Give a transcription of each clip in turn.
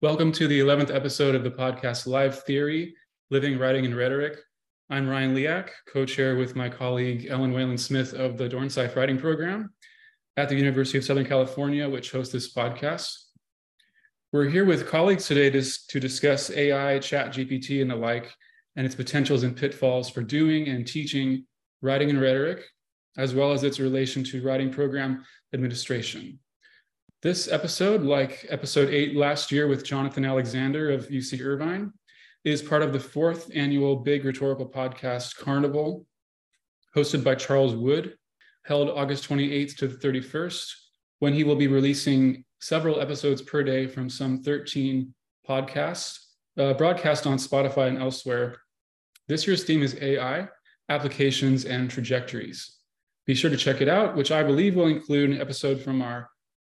Welcome to the 11th episode of the podcast Live Theory Living, Writing, and Rhetoric. I'm Ryan Leack, co chair with my colleague Ellen Whalen Smith of the Dornsife Writing Program at the University of Southern California, which hosts this podcast. We're here with colleagues today to, to discuss AI, Chat GPT, and the like, and its potentials and pitfalls for doing and teaching writing and rhetoric, as well as its relation to writing program administration. This episode, like episode eight last year with Jonathan Alexander of UC Irvine, is part of the fourth annual Big Rhetorical Podcast Carnival, hosted by Charles Woods, held August 28th to the 31st, when he will be releasing several episodes per day from some 13 podcasts, uh, broadcast on Spotify and elsewhere. This year's theme is AI, applications, and trajectories. Be sure to check it out, which I believe will include an episode from our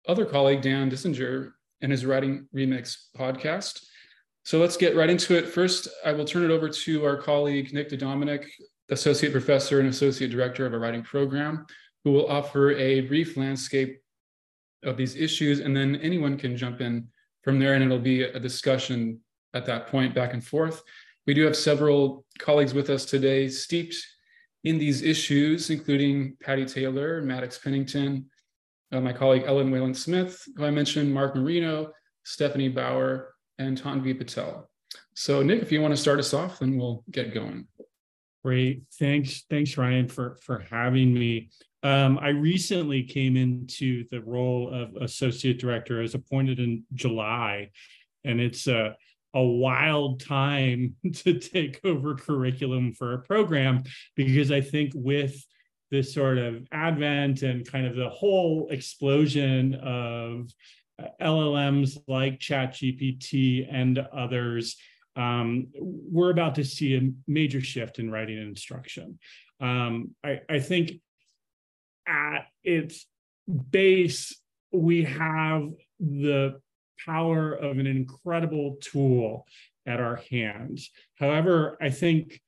other colleague, Dan Dissinger, and his Writing Remix podcast. So let's get right into it. First, I will turn it over to our colleague, Nick DeDominick, Associate Professor and Associate Director of a Writing Program, who will offer a brief landscape of these issues, and then anyone can jump in from there, and it'll be a discussion at that point back and forth. We do have several colleagues with us today steeped in these issues, including Patty Taylor, Maddox Pennington, uh, my colleague Ellen Whalen Smith, who I mentioned, Mark Marino, Stephanie Bauer, and Tanvi Patel. So Nick, if you want to start us off, then we'll get going. Great. Thanks. Thanks, Ryan, for, for having me. Um, I recently came into the role of associate director. I was appointed in July, and it's a, a wild time to take over curriculum for a program because I think with this sort of advent and kind of the whole explosion of uh, LLMs like ChatGPT and others, um, we're about to see a major shift in writing instruction. Um, I, I think at its base, we have the power of an incredible tool at our hands. However, I think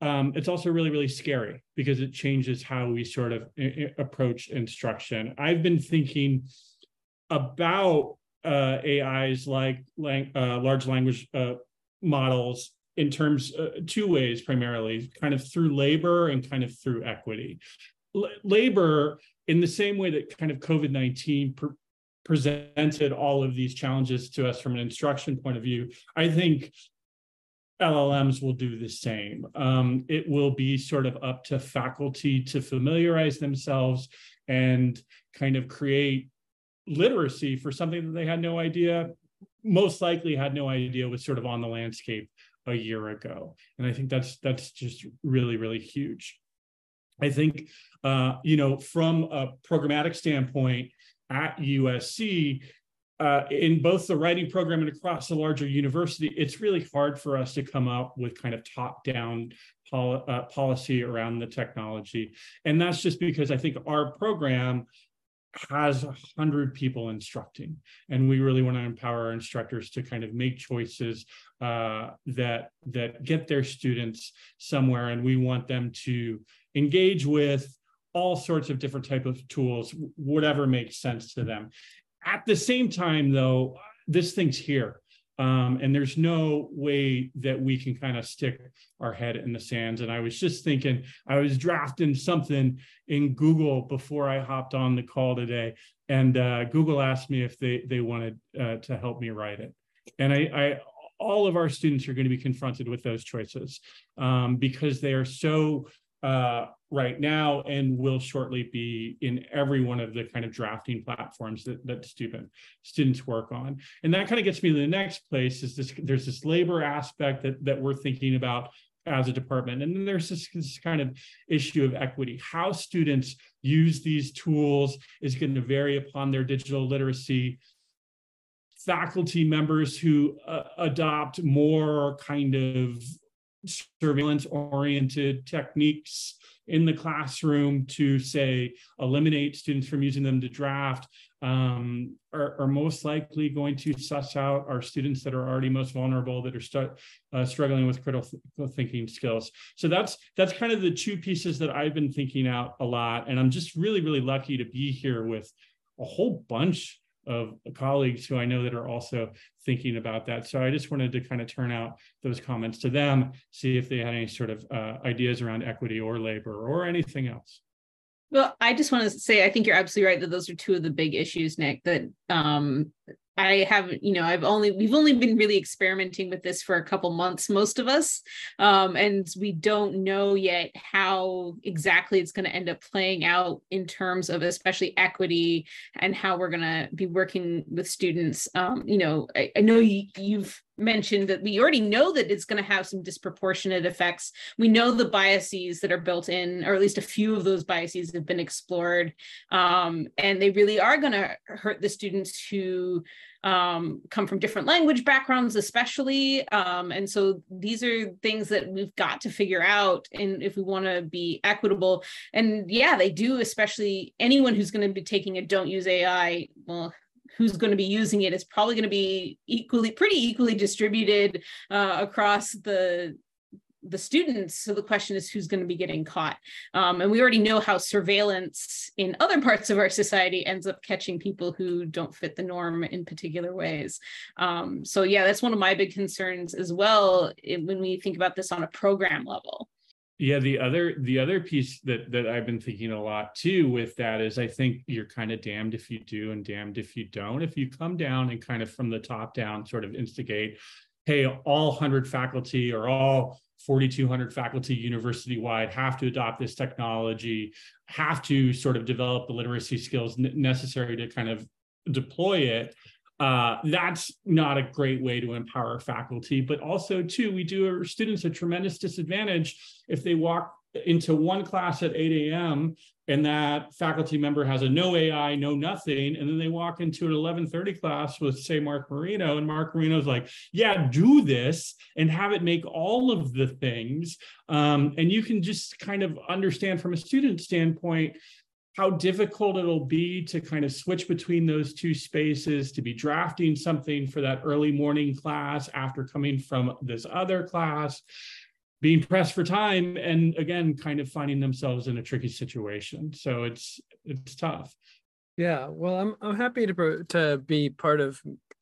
um, it's also really really scary because it changes how we sort of I- approach instruction. I've been thinking about uh, ais like lang- uh, large language uh, models in terms uh, two ways primarily kind of through labor and kind of through equity. L- labor in the same way that kind of covid-19 pre- presented all of these challenges to us from an instruction point of view i think LLMs will do the same. Um, it will be sort of up to faculty to familiarize themselves and kind of create literacy for something that they had no idea, most likely had no idea was sort of on the landscape a year ago. And I think that's that's just really, really huge. I think uh, you know, from a programmatic standpoint at USC, uh, in both the writing program and across the larger university, it's really hard for us to come up with kind of top-down pol- uh, policy around the technology, and that's just because I think our program has a hundred people instructing, and we really want to empower our instructors to kind of make choices uh, that that get their students somewhere, and we want them to engage with all sorts of different type of tools whatever makes sense to them at the same time, though, this thing's here. Um, and there's no way that we can kind of stick our head in the sands. And I was just thinking, I was drafting something in Google before I hopped on the call today, and uh, Google asked me if they they wanted uh, to help me write it. And I, I, all of our students are going to be confronted with those choices um, because they are so uh, right now and will shortly be in every one of the kind of drafting platforms that, that student, students work on. And that kind of gets me to the next place is this, there's this labor aspect that, that we're thinking about as a department. And then there's this, this, kind of issue of equity. How students use these tools is going to vary upon their digital literacy. Faculty members who uh, adopt more kind of surveillance oriented techniques in the classroom to say eliminate students from using them to draft um, are, are, most likely going to suss out our students that are already most vulnerable that are stu- uh, struggling with critical th- thinking skills. So that's that's kind of the two pieces that i've been thinking out a lot and i'm just really really lucky to be here with a whole bunch of colleagues who I know that are also thinking about that. So I just wanted to kind of turn out those comments to them, see if they had any sort of uh, ideas around equity or labor or anything else. Well, I just want to say I think you're absolutely right that those are two of the big issues, Nick, that um, I have, you know, I've only we've only been really experimenting with this for a couple months, most of us, um, and we don't know yet how exactly it's going to end up playing out in terms of especially equity and how we're going to be working with students. Um, you know, I, I know you, you've mentioned that we already know that it's going to have some disproportionate effects. We know the biases that are built in, or at least a few of those biases have been explored, um, and they really are going to hurt the students who um, come from different language backgrounds, especially. Um, and so these are things that we've got to figure out, and if we want to be equitable. And yeah, they do, especially anyone who's going to be taking a "Don't use AI." Well, who's going to be using it is probably going to be equally pretty equally distributed uh, across the the students. So the question is who's going to be getting caught. Um, and we already know how surveillance in other parts of our society ends up catching people who don't fit the norm in particular ways. Um, so yeah that's one of my big concerns as well when we think about this on a program level yeah, the other the other piece that that I've been thinking a lot too with that is I think you're kind of damned if you do and damned if you don't. If you come down and kind of from the top down sort of instigate, hey, all 100 faculty or all 4,200 faculty university wide have to adopt this technology, have to sort of develop the literacy skills necessary to kind of deploy it uh, that's not a great way to empower faculty. But also, too, we do our students a tremendous disadvantage if they walk into one class at 8 a.m. and that faculty member has a no AI, no nothing, and then they walk into an 11:30 class with, say, Mark Marino, and Mark Marino's like, "Yeah, do this and have it make all of the things," um, and you can just kind of understand from a student standpoint how difficult it'll be to kind of switch between those two spaces, to be drafting something for that early morning class after coming from this other class, being pressed for time, and again, kind of finding themselves in a tricky situation. So it's it's tough. Yeah, well, I'm I'm happy to to be part of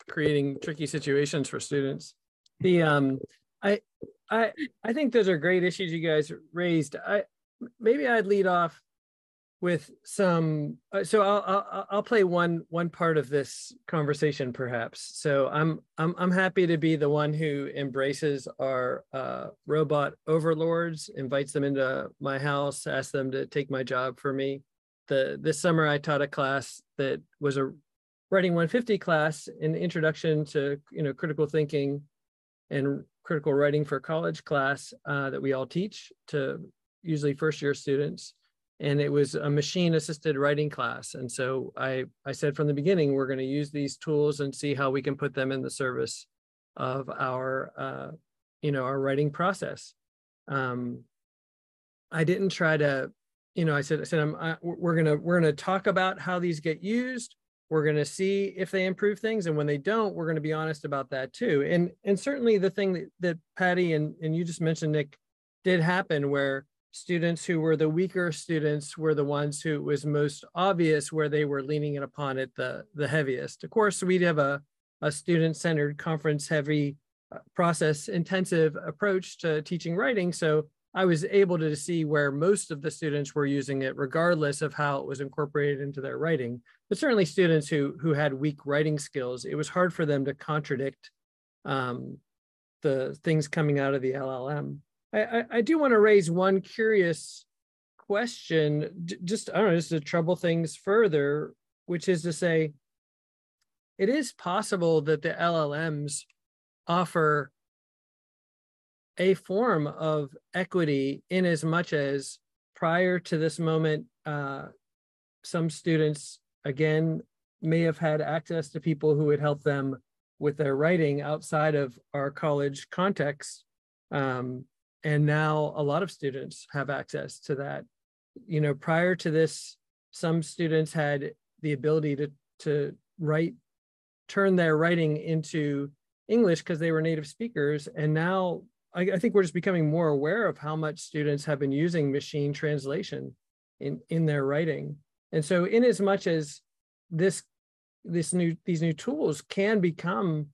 creating tricky situations for students. The um, I I I think those are great issues you guys raised. I maybe I'd lead off with some uh, so I'll, I'll i'll play one one part of this conversation perhaps. So i'm i'm i'm happy to be the one who embraces our uh, robot overlords invites them into my house asks them to take my job for me. The this summer i taught a class that was a writing 150 class an introduction to you know critical thinking and critical writing for college class uh, that we all teach to usually first year students and it was a machine assisted writing class. And so I, I said from the beginning, we're going to use these tools and see how we can put them in the service of our, uh, you know, our writing process. Um, I didn't try to, you know, I said, I said, I'm, I, we're going to, we're going to talk about how these get used. We're going to see if they improve things. And when they don't, we're going to be honest about that too. And, and certainly the thing that, that Patty and, and you just mentioned, Nick, did happen where students who were the weaker students were the ones who it was most obvious where they were leaning upon it the, the heaviest. Of course, we'd have a, a student-centered conference heavy uh, process intensive approach to teaching writing. So I was able to see where most of the students were using it regardless of how it was incorporated into their writing. But certainly students who, who had weak writing skills, it was hard for them to contradict um, the things coming out of the LLM. I, I, do want to raise one curious question, just I don't know, just to trouble things further, which is to say, it is possible that the LLMs offer a form of equity in as much as prior to this moment, uh, some students again may have had access to people who would help them with their writing outside of our college context. Um, and now a lot of students have access to that. You know prior to this some students had the ability to to write turn their writing into english because they were native speakers. And now I, I, think we're just becoming more aware of how much students have been using machine translation in in their writing. And so in as much as this this new these new tools can become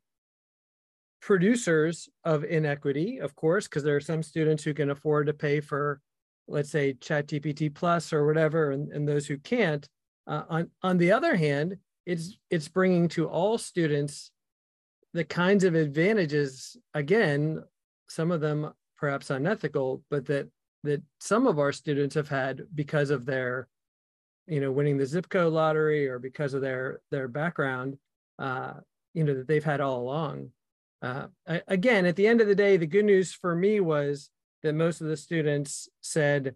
producers of inequity, of course, because there are some students who can afford to pay for, let's say, ChatGPT Plus or whatever, and, and those who can't. Uh, on on the other hand, it's it's bringing to all students the kinds of advantages. Again, some of them perhaps unethical, but that that some of our students have had because of their, you know, winning the zip code lottery or because of their their background, uh, you know, that they've had all along. Uh, again, at the end of the day, the good news for me was that most of the students said,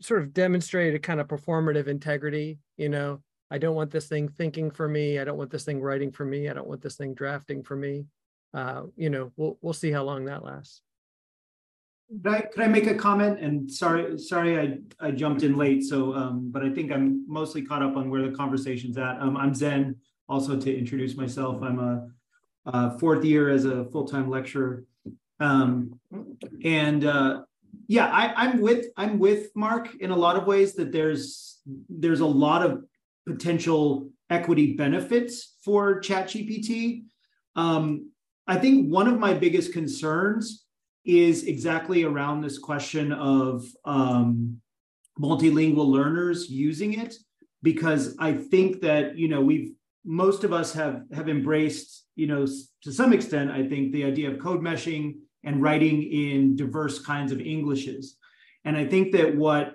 sort of demonstrated a kind of performative integrity. You know, I don't want this thing thinking for me. I don't want this thing writing for me. I don't want this thing drafting for me. Uh, you know, we'll we'll see how long that lasts. Could I, could I make a comment? And sorry, sorry, I, I jumped in late. So, um, but I think I'm mostly caught up on where the conversation's at. Um, I'm Zen. Also, to introduce myself, I'm a uh, fourth year as a full-time lecturer. Um, and uh, yeah, I, I'm with I'm with Mark in a lot of ways that there's there's a lot of potential equity benefits for ChatGPT. Um, I think one of my biggest concerns is exactly around this question of um, multilingual learners using it, because I think that you know we've most of us have have embraced you know, to some extent, I think the idea of code meshing and writing in diverse kinds of Englishes. And I think that what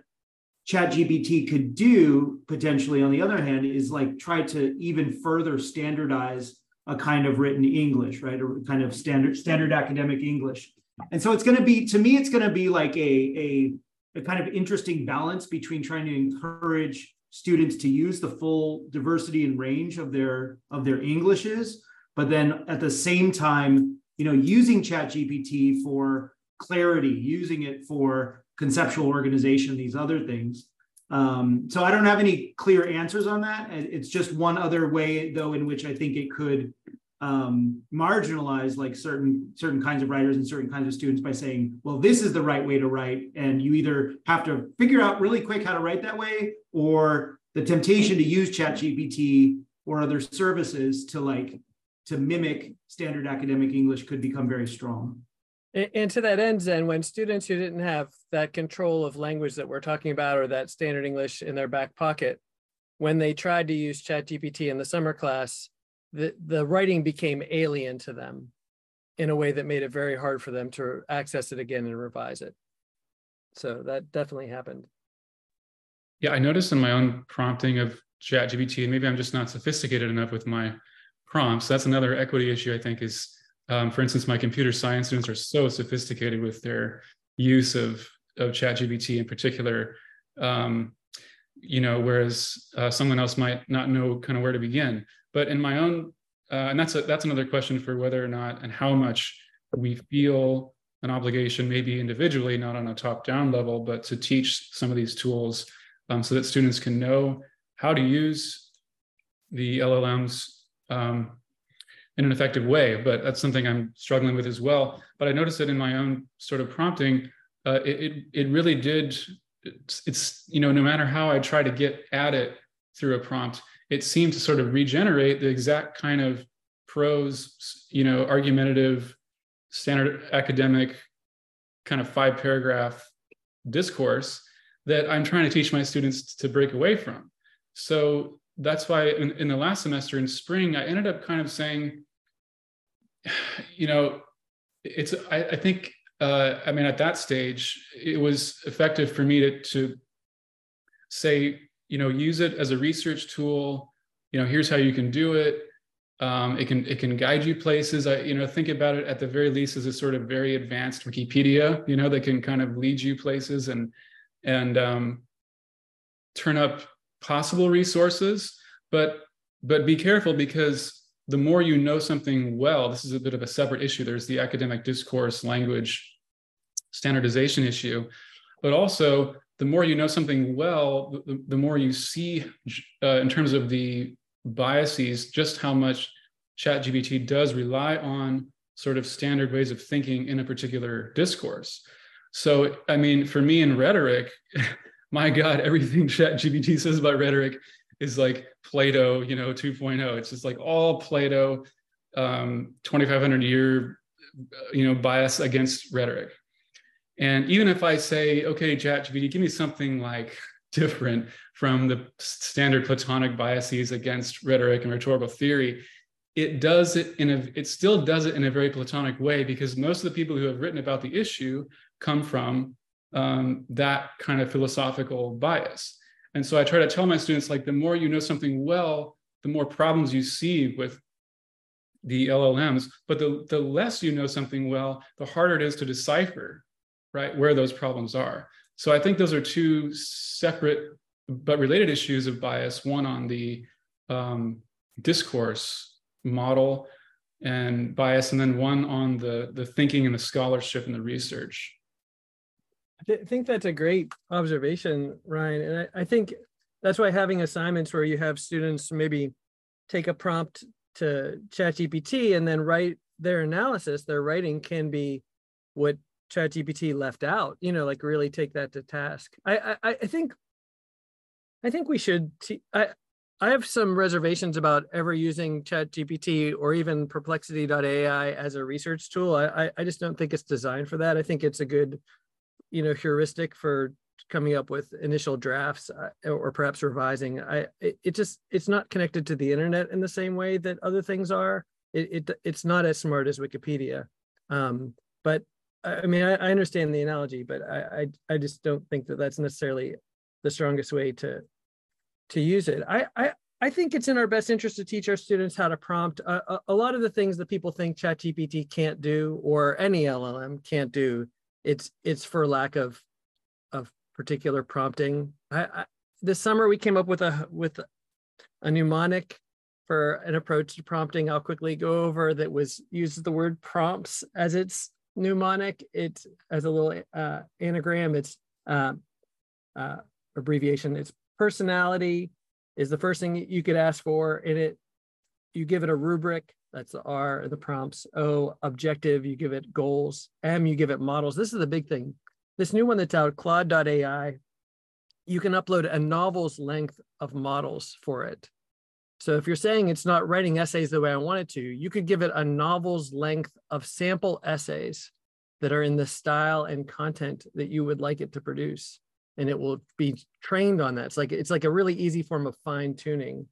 ChatGPT could do potentially, on the other hand, is like try to even further standardize a kind of written English, right? A kind of standard standard academic English. And so it's going to be, to me, it's going to be like a, a, a kind of interesting balance between trying to encourage students to use the full diversity and range of their of their Englishes, but then at the same time, you know, using ChatGPT for clarity, using it for conceptual organization, these other things. Um, so I don't have any clear answers on that. It's just one other way, though, in which I think it could um, marginalize like certain certain kinds of writers and certain kinds of students by saying, well, this is the right way to write, and you either have to figure out really quick how to write that way, or the temptation to use ChatGPT or other services to like to mimic standard academic English could become very strong. And, to that end, then, when students who didn't have that control of language that we're talking about or that standard English in their back pocket, when they tried to use ChatGPT in the summer class, the, the writing became alien to them in a way that made it very hard for them to access it again and revise it. So that definitely happened. Yeah, I noticed in my own prompting of ChatGPT, and maybe I'm just not sophisticated enough with my prompts. That's another equity issue, I think, is um, for instance, my computer science students are so sophisticated with their use of, of ChatGPT in particular. Um, you know, whereas uh, someone else might not know kind of where to begin. But in my own, uh, and that's a, that's another question for whether or not and how much we feel an obligation, maybe individually, not on a top-down level, but to teach some of these tools um, so that students can know how to use the LLMs um, in an effective way. But that's something I'm struggling with as well. But I noticed that in my own sort of prompting, uh, it, it, it really did. It's, it's you know no matter how I try to get at it through a prompt, it seemed to sort of regenerate the exact kind of prose, you know, argumentative, standard academic kind of five paragraph discourse that I'm trying to teach my students to break away from. So that's why in, in the last semester in spring, I ended up kind of saying, you know, it's, I, I think, uh, I mean, at that stage, it was effective for me to, to say, you know, use it as a research tool. You know, here's how you can do it. Um, it can it can guide you places. I you know think about it at the very least as a sort of very advanced Wikipedia. You know that can kind of lead you places and and um, turn up possible resources, but but be careful because the more you know something well, this is a bit of a separate issue. There's the academic discourse language standardization issue, but also the more you know something well, the, the more you see uh, in terms of the biases, just how much ChatGPT does rely on sort of standard ways of thinking in a particular discourse. So, I mean, for me in rhetoric, my God, everything Chat GPT says about rhetoric is like Plato, you know, 2.0. It's just like all Plato, um, 2,500 year, you know, bias against rhetoric. And even if I say, okay, ChatGPT, give me something like different from the standard Platonic biases against rhetoric and rhetorical theory, it does it in a, it still does it in a very Platonic way because most of the people who have written about the issue come from um, that kind of philosophical bias. And so I try to tell my students, like, the more you know something well, the more problems you see with the LLMs, but the, the less you know something well, the harder it is to decipher right? Where those problems are. So I think those are two separate but related issues of bias. One on the um, discourse model and bias, and then one on the the thinking and the scholarship and the research. I think that's a great observation, Ryan. And I, I think that's why having assignments where you have students maybe take a prompt to ChatGPT and then write their analysis, their writing can be what ChatGPT left out. You know, like really take that to task. I I, I think I think we should. T- I I have some reservations about ever using ChatGPT or even Perplexity.ai as a research tool. I I just don't think it's designed for that. I think it's a good, you know, heuristic for coming up with initial drafts uh, or perhaps revising. I it, it just it's not connected to the internet in the same way that other things are. It, it it's not as smart as Wikipedia. Um, but I mean, I, I understand the analogy, but I, I, I just don't think that that's necessarily the strongest way to to use it. I I, I think it's in our best interest to teach our students how to prompt. a, a lot of the things that people think ChatGPT can't do or any LLM can't do, it's it's for lack of of particular prompting. I, I this summer we came up with a with a mnemonic for an approach to prompting. I'll quickly go over that was uses the word prompts as its mnemonic. It's as a little uh, anagram. It's uh, uh, abbreviation. It's personality is the first thing you could ask for. and it, you give it a rubric. That's the R, the prompts. O, objective. You give it goals. M, you give it models. This is the big thing. This new one that's out, Claude.ai. You can upload a novel's length of models for it. So if you're saying it's not writing essays the way I want it to, you could give it a novel's length of sample essays that are in the style and content that you would like it to produce. And it will be trained on that. It's like it's like a really easy form of fine tuning.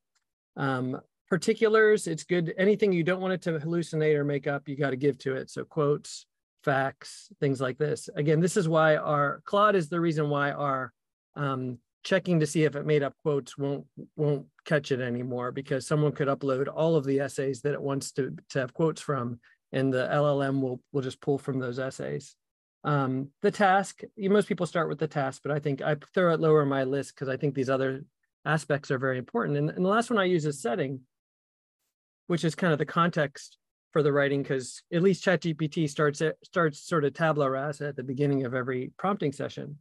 Um, particulars, it's good. Anything you don't want it to hallucinate or make up, you got to give to it. So quotes, facts, things like this. Again, this is why our Claude is the reason why our um, checking to see if it made up quotes won't won't catch it anymore because someone could upload all of the essays that it wants to, to have quotes from and the LLM will will just pull from those essays. Um, the task, you, most people start with the task, but I think I throw it lower my list because I think these other aspects are very important. And, and the last one I use is setting, which is kind of the context for the writing because at least ChatGPT starts starts sort of tabula rasa at the beginning of every prompting session.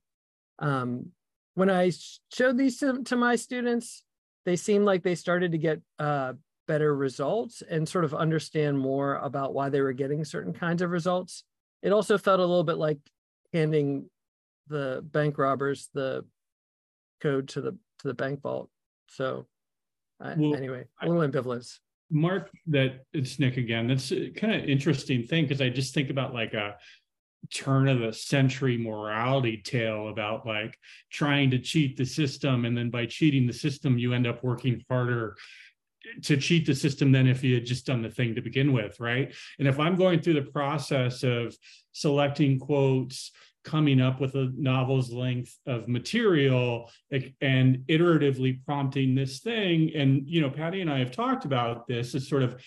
Um, when I showed these to, to my students, they seemed like they started to get uh, better results and sort of understand more about why they were getting certain kinds of results. It also felt a little bit like handing the bank robbers the code to the to the bank vault. So uh, well, anyway, a little ambivalence. Mark, that it's Nick again. That's kind of interesting thing because I just think about like a turn of the century morality tale about like trying to cheat the system and then by cheating the system you end up working harder to cheat the system than if you had just done the thing to begin with right and if i'm going through the process of selecting quotes coming up with a novel's length of material and iteratively prompting this thing and you know patty and i have talked about this as sort of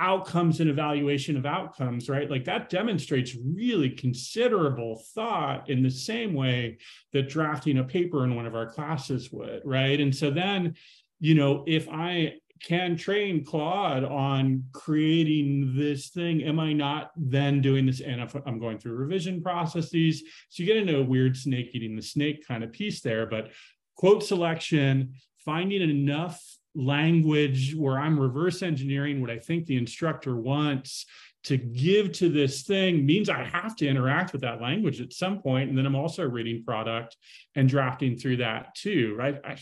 outcomes and evaluation of outcomes, right? Like that demonstrates really considerable thought in the same way that drafting a paper in one of our classes would, right? And so then, you know, if I can train Claude on creating this thing, am I not then doing this? And if I'm going through revision processes, so you get into a weird snake eating the snake kind of piece there, but quote selection, finding enough language where I'm reverse engineering what I think the instructor wants to give to this thing means I have to interact with that language at some point. And then I'm also reading product and drafting through that too, right? I,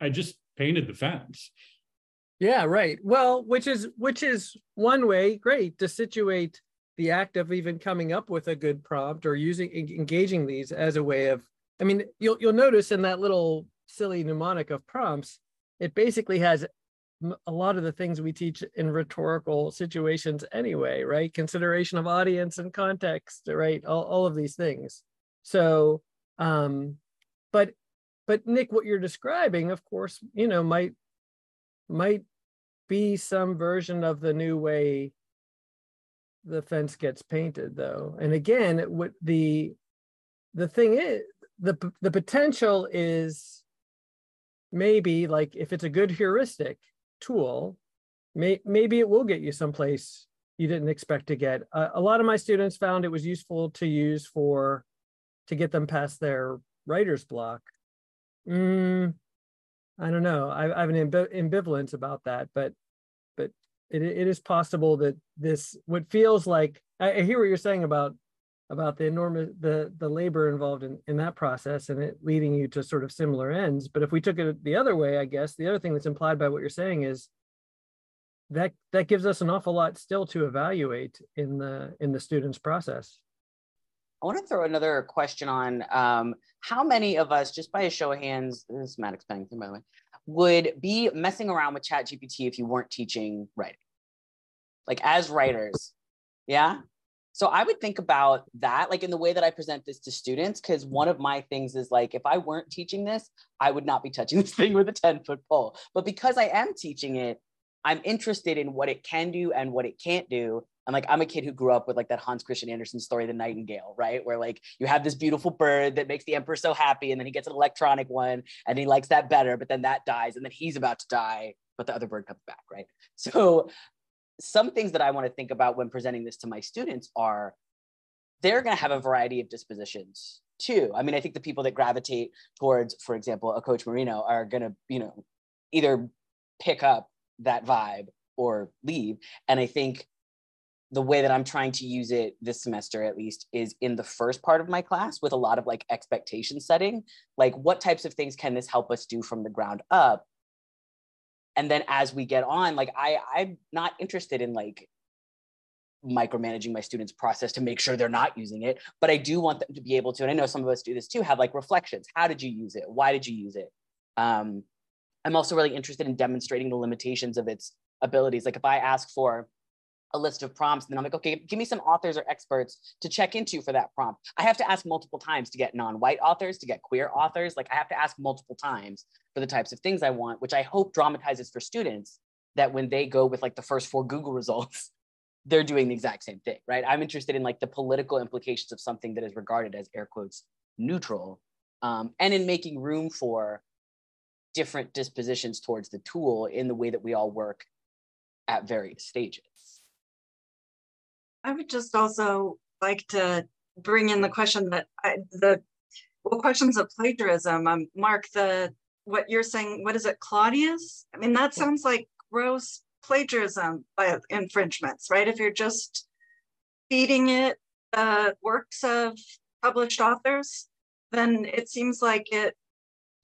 I just painted the fence. Yeah, right. Well, which is which is one way, great, to situate the act of even coming up with a good prompt or using engaging these as a way of I mean, you'll you'll notice in that little silly mnemonic of prompts, it basically has a lot of the things we teach in rhetorical situations anyway, right? Consideration of audience and context, right? All, all of these things. So, um, but but Nick, what you're describing, of course, you know, might might be some version of the new way the fence gets painted, though. And again, what the the thing is, the the potential is maybe like if it's a good heuristic tool, may, maybe it will get you someplace you didn't expect to get. Uh, a lot of my students found it was useful to use for to get them past their writer's block. Mm, I don't know. I, I have an ambi- ambivalence about that, but but it, it is possible that this what feels like I, I hear what you're saying about about the enormous the the labor involved in in that process and it leading you to sort of similar ends but if we took it the other way i guess the other thing that's implied by what you're saying is that that gives us an awful lot still to evaluate in the in the students process i want to throw another question on um, how many of us just by a show of hands this is maddox pennington by the way would be messing around with chat gpt if you weren't teaching writing like as writers yeah so I would think about that, like in the way that I present this to students, because one of my things is like, if I weren't teaching this, I would not be touching this thing with a 10 foot pole. But because I am teaching it, I'm interested in what it can do and what it can't do. And like, I'm a kid who grew up with like that Hans Christian Andersen story, The Nightingale, right? Where like you have this beautiful bird that makes the emperor so happy, and then he gets an electronic one and he likes that better, but then that dies, and then he's about to die, but the other bird comes back, right? So some things that I want to think about when presenting this to my students are they're going to have a variety of dispositions too. I mean, I think the people that gravitate towards, for example, a coach Marino are going to, you know, either pick up that vibe or leave. And I think the way that I'm trying to use it this semester, at least, is in the first part of my class with a lot of like expectation setting. Like, what types of things can this help us do from the ground up? and then as we get on like i i'm not interested in like micromanaging my students process to make sure they're not using it but i do want them to be able to and i know some of us do this too have like reflections how did you use it why did you use it um, i'm also really interested in demonstrating the limitations of its abilities like if i ask for a list of prompts. And then I'm like, okay, give me some authors or experts to check into for that prompt. I have to ask multiple times to get non-white authors, to get queer authors. Like I have to ask multiple times for the types of things I want, which I hope dramatizes for students that when they go with like the first four Google results, they're doing the exact same thing, right? I'm interested in like the political implications of something that is regarded as air quotes neutral um, and in making room for different dispositions towards the tool in the way that we all work at various stages. I would just also like to bring in the question that I, the well questions of plagiarism. Um, Mark, the what you're saying, what is it, Claudius? I mean, that sounds like gross plagiarism by infringements, right? If you're just feeding it uh, works of published authors, then it seems like it,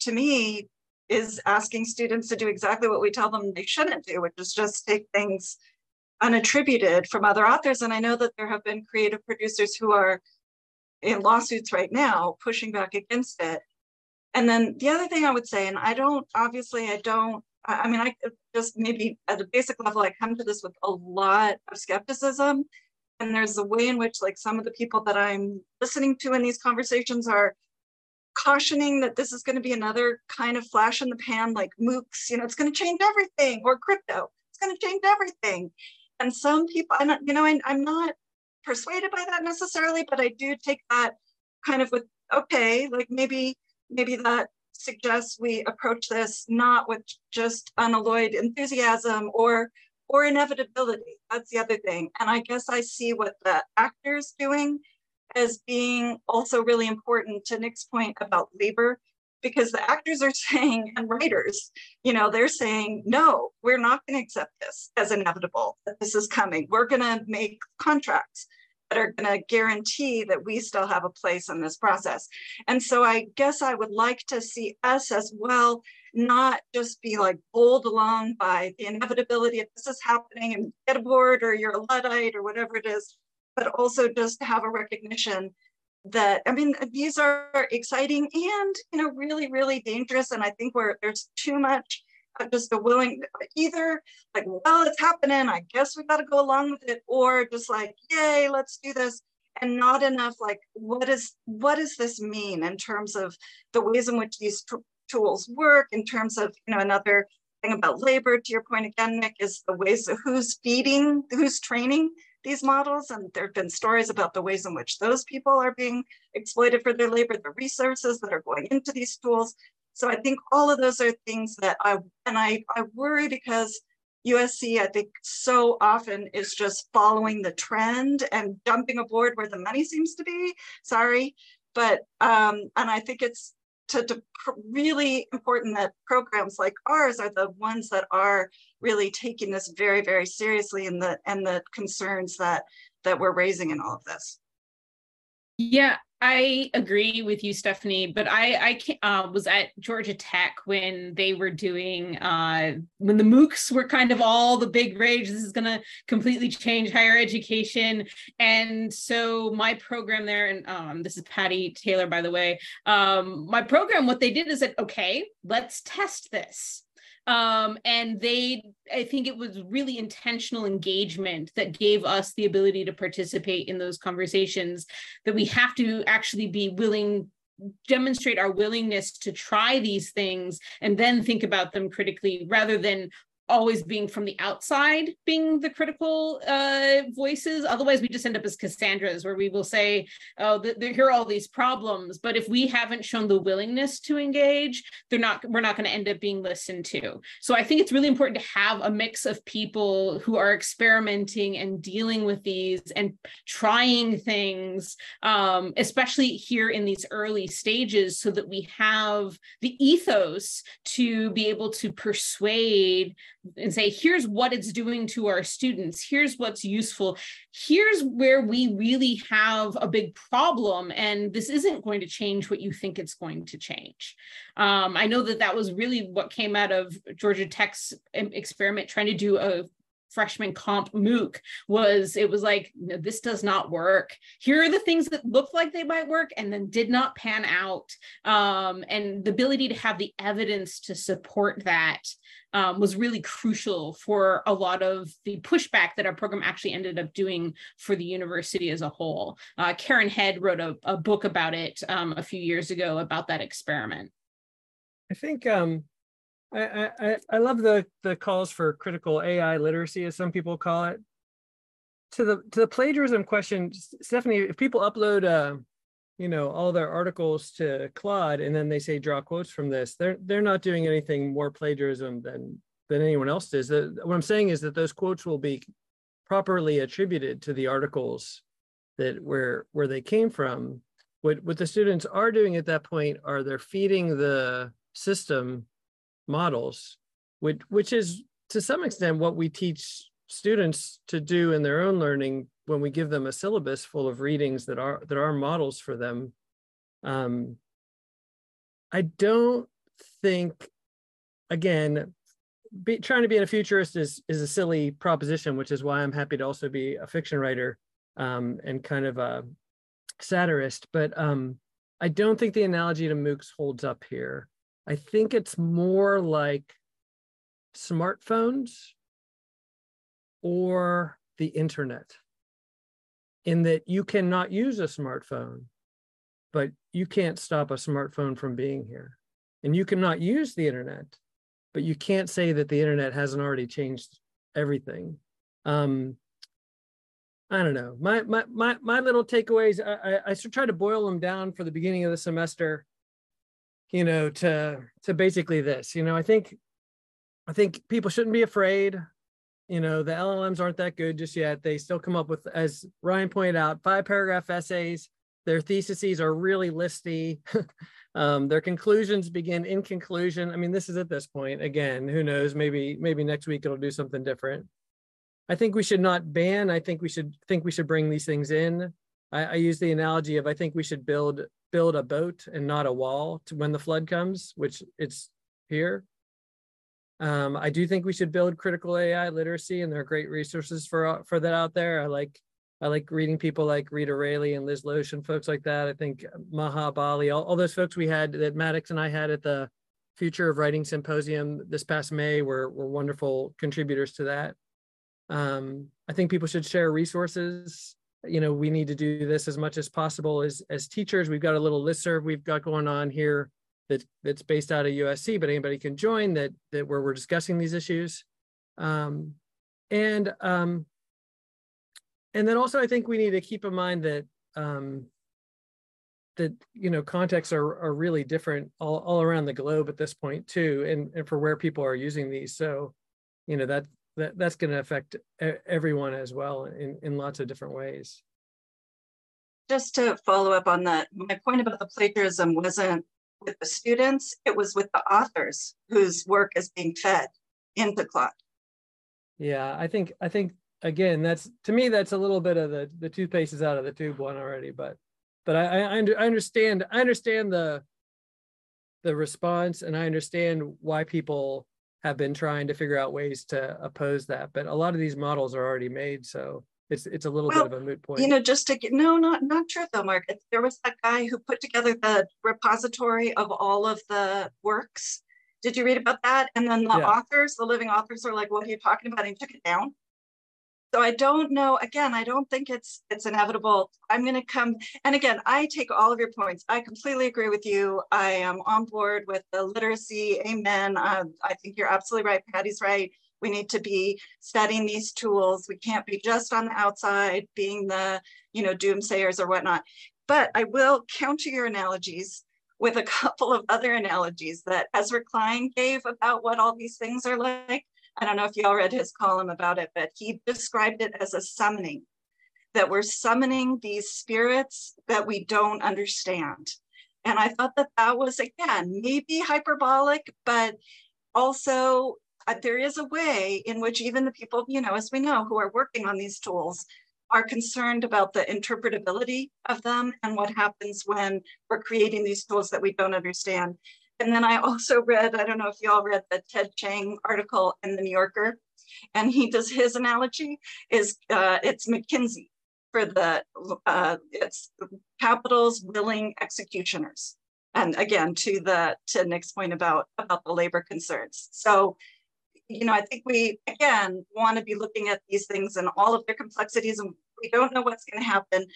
to me, is asking students to do exactly what we tell them they shouldn't do, which is just take things unattributed from other authors. And I know that there have been creative producers who are in lawsuits right now pushing back against it. And then the other thing I would say, and I don't, obviously, I don't, I mean, I just maybe at a basic level, I come to this with a lot of skepticism. And there's a way in which, like, some of the people that I'm listening to in these conversations are cautioning that this is going to be another kind of flash in the pan, like MOOCs, you know, it's going to change everything, or crypto, it's going to change everything. And some people, not, you know, I, I'm not persuaded by that necessarily, but I do take that kind of with, okay, like maybe, maybe that suggests we approach this not with just unalloyed enthusiasm or or inevitability. That's the other thing. And I guess I see what the actors doing as being also really important to Nick's point about labor because the actors are saying and writers you know they're saying no we're not going to accept this as inevitable that this is coming. We're going to make contracts that are going to guarantee that we still have a place in this process. And so i guess i would like to see us as well not just be like bowled along by the inevitability of this is happening and get aboard or you're a Luddite or whatever it is, but also just have a recognition that I mean these are exciting and you know really really dangerous and I think where there's too much just a willing either like well it's happening I guess we got to go along with it or just like yay let's do this and not enough like what is what does this mean in terms of the ways in which these tools work in terms of you know another thing about labor to your point again nick is the ways of who's feeding who's training these models and there have been stories about the ways in which those people are being exploited for their labor the resources that are going into these tools so i think all of those are things that i and i i worry because USC, I think, so often is just following the trend and jumping aboard where the money seems to be. Sorry, but um, and I think it's to, to really important that programs like ours are the ones that are really taking this very, very seriously and the and the concerns that that we're raising in all of this. Yeah, I agree with you, Stephanie. But I, I uh, was at Georgia Tech when they were doing uh, when the MOOCs were kind of all the big rage. This is going to completely change higher education, and so my program there, and um, this is Patty Taylor, by the way. Um, my program, what they did is that okay, let's test this um, and they i think it was really intentional engagement that gave us the ability to participate in those conversations that we have to actually be willing demonstrate our willingness to try these things and then think about them critically rather than always being from the outside being the critical uh, voices. Otherwise we just end up as cassandras where we will say oh th- th- here are all these problems. But if we haven't shown the willingness to engage they're not we're not going to end up being listened to. So i think it's really important to have a mix of people who are experimenting and dealing with these and trying things um, especially here in these early stages so that we have the ethos to be able to persuade and say, here's what it's doing to our students, here's what's useful, here's where we really have a big problem, and this isn't going to change what you think it's going to change. Um, I know that that was really what came out of Georgia Tech's experiment trying to do a freshman comp MOOC was it was like no, this does not work here are the things that looked like they might work and then did not pan out um, and the ability to have the evidence to support that um, was really crucial for a lot of the pushback that our program actually ended up doing for the university as a whole. Uh, Karen Head wrote a, a book about it um, a few years ago about that experiment. I think um, I, I, I love the the calls for critical AI literacy, as some people call it. To the to the plagiarism question, Stephanie, if people upload uh, you know all their articles to Claude and then they say draw quotes from this, they're they're not doing anything more plagiarism than than anyone else does. The, what I'm saying is that those quotes will be properly attributed to the articles that where where they came from. What what the students are doing at that point are they're feeding the system models, which which is to some extent what we teach students to do in their own learning when we give them a syllabus full of readings that are that are models for them. Um, i don't think again be, trying to be a futurist is is a silly proposition which is why i'm happy to also be a fiction writer um, and kind of a satirist but um, i don't think the analogy to moocs holds up here i think it's more like smartphones or the internet in that you cannot use a smartphone, but you can't stop a smartphone from being here. And you cannot use the internet, but you can't say that the internet hasn't already changed everything. Um, I don't know. My my my my little takeaways. I, I I try to boil them down for the beginning of the semester. You know, to to basically this. You know, I think I think people shouldn't be afraid. You know the llms aren't that good just yet. They still come up with as ryan pointed out five paragraph essays. Their theses are really listy. Um, their conclusions begin in conclusion. I mean this is at this point again who knows? Maybe maybe next week it'll do something different. I think we should not ban. I think we should think we should bring these things in. I, I use the analogy of i think we should build build a boat and not a wall to when the flood comes which it's here. Um, I do think we should build critical AI literacy, and there are great resources for for that out there. I like I like reading people like Rita Raley and Liz Losh and folks like that. I think Maha Bali, all, all those folks we had that Maddox and I had at the Future of Writing Symposium this past May were, were wonderful contributors to that. Um, I think people should share resources. You know, we need to do this as much as possible as, as teachers. We've got a little listserv we've got going on here that, that's based out of USC, but anybody can join that, that where we're discussing these issues. Um, and um, and then also I think we need to keep in mind that um, that you know contexts are are really different all, all around the globe at this point too, and and for where people are using these. So, you know that that that's going to affect everyone as well in in lots of different ways. Just to follow up on that, my point about the plagiarism wasn't with the students; it was with the authors whose work is being fed into Claude. Yeah, I think I think again, that's to me, that's a little bit of the the toothpaste is out of the tube one already. But but I I, I understand I understand the the response, and I understand why people have been trying to figure out ways to oppose that. But a lot of these models are already made, so it's it's a little well, bit of a moot point. You know, just to get no, not not true though, Mark. There was that guy who put together the repository of all of the works. Did you read about that? And then the yeah. authors, the living authors, are like, "What are you talking about?" And he took it down so i don't know again i don't think it's it's inevitable. I'm going to come and again i take all of your points. I completely agree with you. I am on board with the literacy amen. Uh, i think you're absolutely right patty's right. We need to be studying these tools. We can't be just on the outside being the you know doomsayers or whatnot. But i will counter your analogies with a couple of other analogies that ezra klein gave about what all these things are like I don't know if y'all read his column about it, but he described it as a summoning, that we're summoning these spirits that we don't understand. And I thought that that was, again, maybe hyperbolic, but also uh, there is a way in which even the people, you know, as we know, who are working on these tools are concerned about the interpretability of them and what happens when we're creating these tools that we don't understand. And then I also read, I don't know if y'all read the Ted Chiang article in the New Yorker, and he does his analogy is uh, it's McKinsey for the uh, it's capital's willing executioners. And again, to the to Nick's point about about the labor concerns. So, you know, I think we again want to be looking at these things and all of their complexities, and we don't know what's going to happen.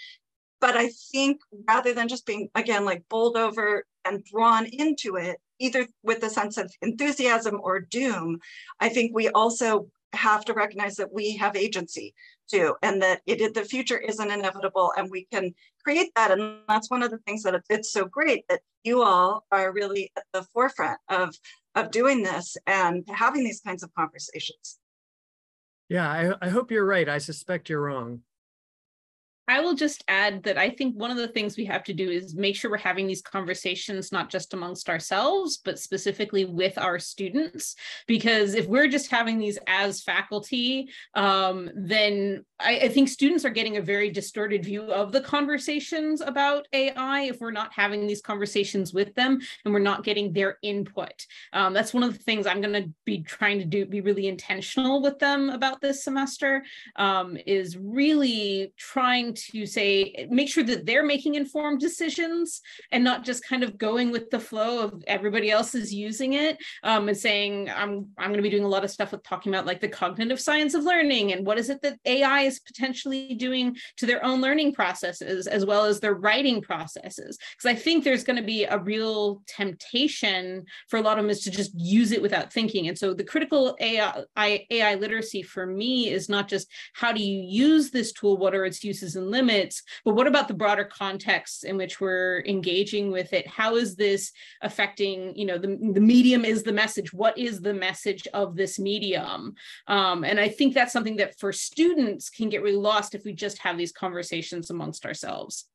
But I think rather than just being again like bowled over and drawn into it, either with a sense of enthusiasm or doom, I think we also have to recognize that we have agency too, and that it the future isn't inevitable, and we can create that. And that's one of the things that it's so great that you all are really at the forefront of of doing this and having these kinds of conversations. Yeah, I, I hope you're right. I suspect you're wrong. I will just add that I think one of the things we have to do is make sure we're having these conversations not just amongst ourselves, but specifically with our students. Because if we're just having these as faculty, um, then I, I, think students are getting a very distorted view of the conversations about AI if we're not having these conversations with them and we're not getting their input. Um, that's one of the things I'm going to be trying to do, be really intentional with them about this semester, um, is really trying to say make sure that they're making informed decisions and not just kind of going with the flow of everybody else is using it um, and saying i'm i'm going to be doing a lot of stuff with talking about like the cognitive science of learning and what is it that ai is potentially doing to their own learning processes as well as their writing processes. Because i think there's going to be a real temptation for a lot of them is to just use it without thinking. And so the critical ai ai literacy for me is not just how do you use this tool what are its uses and and limits, but what about the broader context in which we're engaging with it? How is this affecting, you know, the, the medium is the message. What is the message of this medium? Um, and I think that's something that for students can get really lost if we just have these conversations amongst ourselves.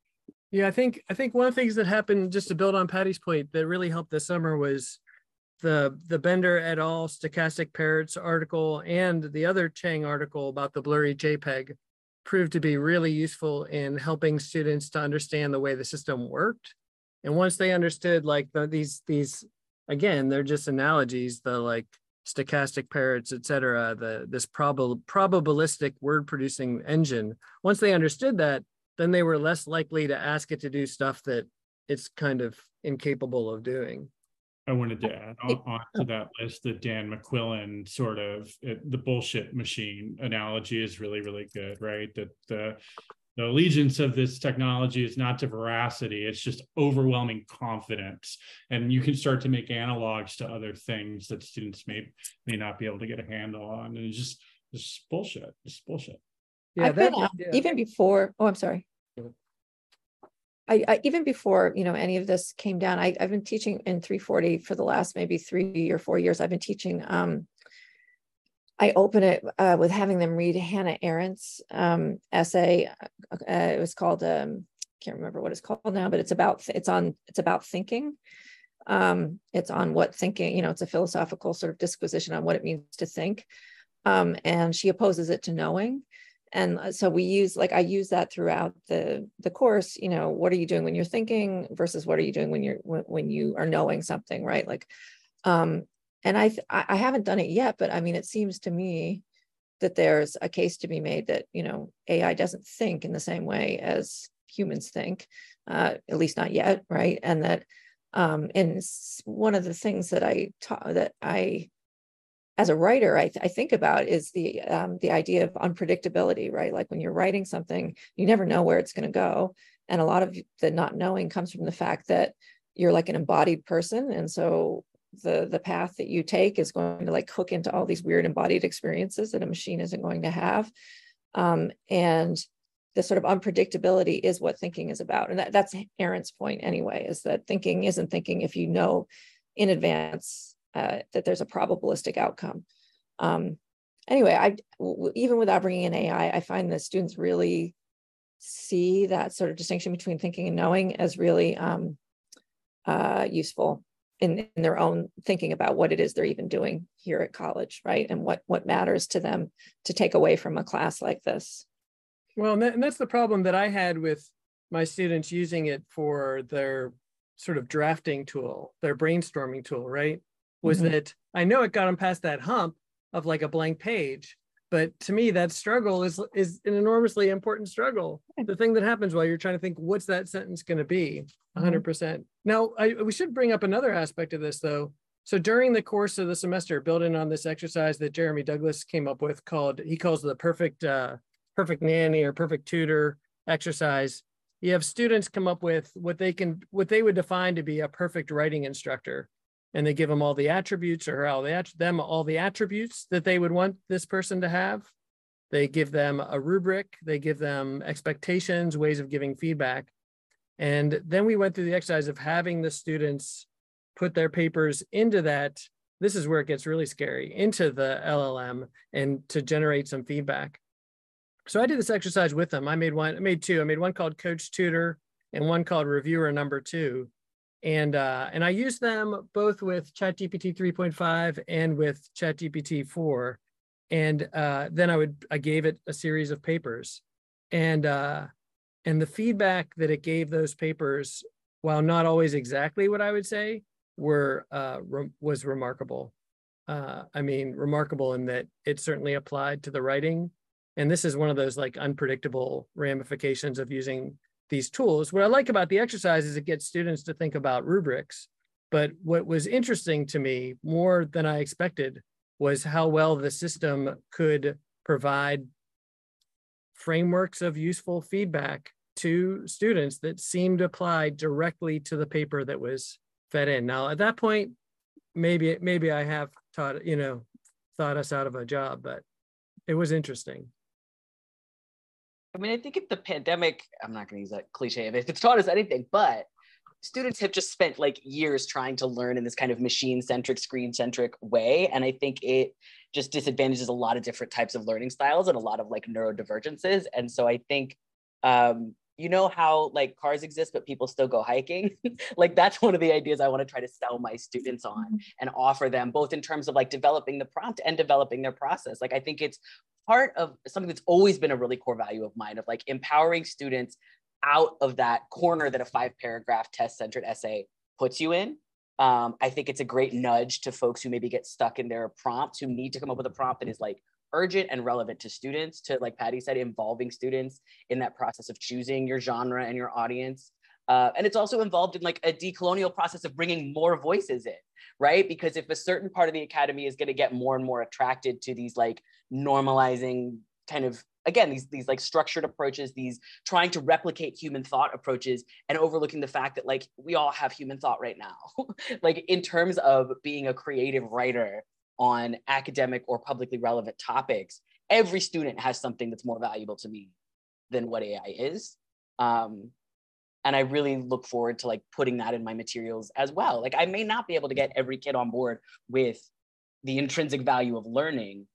Yeah, I think I think one of the things that happened, just to build on Patty's point, that really helped this summer was the the Bender et al. stochastic parrots article and the other Chiang article about the blurry JPEG proved to be really useful in helping students to understand the way the system worked. And once they understood like the, these, these again, they're just analogies, the like stochastic parrots, et cetera, the this prob- probabilistic word producing engine. Once they understood that, then they were less likely to ask it to do stuff that it's kind of incapable of doing. I wanted to oh, add on, on to oh. that list that Dan McQuillan sort of it, the bullshit machine analogy is really, really good, right? That the the allegiance of this technology is not to veracity it's just overwhelming confidence. And you can start to make analogs to other things that students may may not be able to get a handle on and it's just just bullshit just bullshit. Yeah, I've that, been, yeah. even before oh i'm sorry I, I, even before you know any of this came down I, have been teaching in 340 for the last maybe three or four years i've been teaching um, I open it uh, with having them read Hannah Arendt's um, essay. Uh, it was called um, can't remember what it's called now, but it's about it's on it's about thinking. Um, it's on what thinking. You know, it's a philosophical sort of disquisition on what it means to think, um, and she opposes it to knowing. And uh, so we use like I use that throughout the the course. You know, what are you doing when you're thinking versus what are you doing when you're when, when you are knowing something, right? Like um, and I I haven't done it yet, but I mean, it seems to me that there's a case to be made that you know AI doesn't think in the same way as humans think, uh, at least not yet, right? And that um, and one of the things that I taught that I as a writer I, th- I think about is the um, the idea of unpredictability, right? Like when you're writing something, you never know where it's going to go, and a lot of the not knowing comes from the fact that you're like an embodied person, and so the the path that you take is going to like hook into all these weird embodied experiences that a machine isn't going to have. Um, and the sort of unpredictability is what thinking is about. And that, that's Arendt's point anyway is that thinking isn't thinking if you know in advance uh, that there's a probabilistic outcome um, anyway I even without bringing in ai i find that students really see that sort of distinction between thinking and knowing as really um, uh, useful in, in their own thinking about what it is they're even doing here at college, right? And what what matters to them to take away from a class like this. Well, and, that, and that's the problem that I had with my students using it for their sort of drafting tool, their brainstorming tool, right? Was mm-hmm. that I know it got him past that hump of like a blank page, but to me that struggle is is an enormously important struggle. The thing that happens while you're trying to think what's that sentence going to be 100% mm-hmm. now I, we should bring up another aspect of this though. So during the course of the semester building on this exercise that jeremy douglas came up with called he calls the perfect uh, perfect nanny or perfect tutor exercise you have students come up with what they can what they would define to be a perfect writing instructor and they give them all the attributes or all the them all the attributes that they would want this person to have. They give them a rubric they give them expectations ways of giving feedback. And then we went through the exercise of having the students put their papers into that. This is where it gets really scary into the llm and to generate some feedback. So i did this exercise with them. I made one i made two. I made one called coach tutor and one called reviewer number two and uh, and I use them both with ChatGPT 3.5 and with ChatGPT 4. And uh, then I would I gave it a series of papers, and uh, and the feedback that it gave those papers, while not always exactly what I would say, were uh, re- was remarkable. Uh, I mean, remarkable in that it certainly applied to the writing, and this is one of those like unpredictable ramifications of using these tools. What I like about the exercise is it gets students to think about rubrics. But what was interesting to me more than I expected was how well the system could provide frameworks of useful feedback to students that seemed applied directly to the paper that was fed in. Now, at that point, maybe maybe I have taught, you know, thought us out of a job, but it was interesting. I mean, I think if the pandemic, I'm not going to use that cliche if it's taught us anything, but students have just spent like years trying to learn in this kind of machine centric, screen centric way. And I think it just disadvantages a lot of different types of learning styles and a lot of like neurodivergences. And so I think, um, you know how like cars exist but people still go hiking? Like that's one of the ideas i want to try to sell my students on mm-hmm. and offer them both in terms of like developing the prompt and developing their process. Like i think it's part of something that's always been a really core value of mine of like empowering students out of that corner that a five paragraph test centered essay puts you in. Um, I think it's a great nudge to folks who maybe get stuck in their prompts, who need to come up with a prompt that is like urgent and relevant to students, to like Patty said, involving students in that process of choosing your genre and your audience. Uh, and it's also involved in like a decolonial process of bringing more voices in, right? Because if a certain part of the academy is going to get more and more attracted to these like normalizing kind of again these these like structured approaches these trying to replicate human thought approaches and overlooking the fact that like we all have human thought right now like in terms of being a creative writer on academic or publicly relevant topics every student has something that's more valuable to me than what ai is um, and i really look forward to like putting that in my materials as well like i may not be able to get every kid on board with the intrinsic value of learning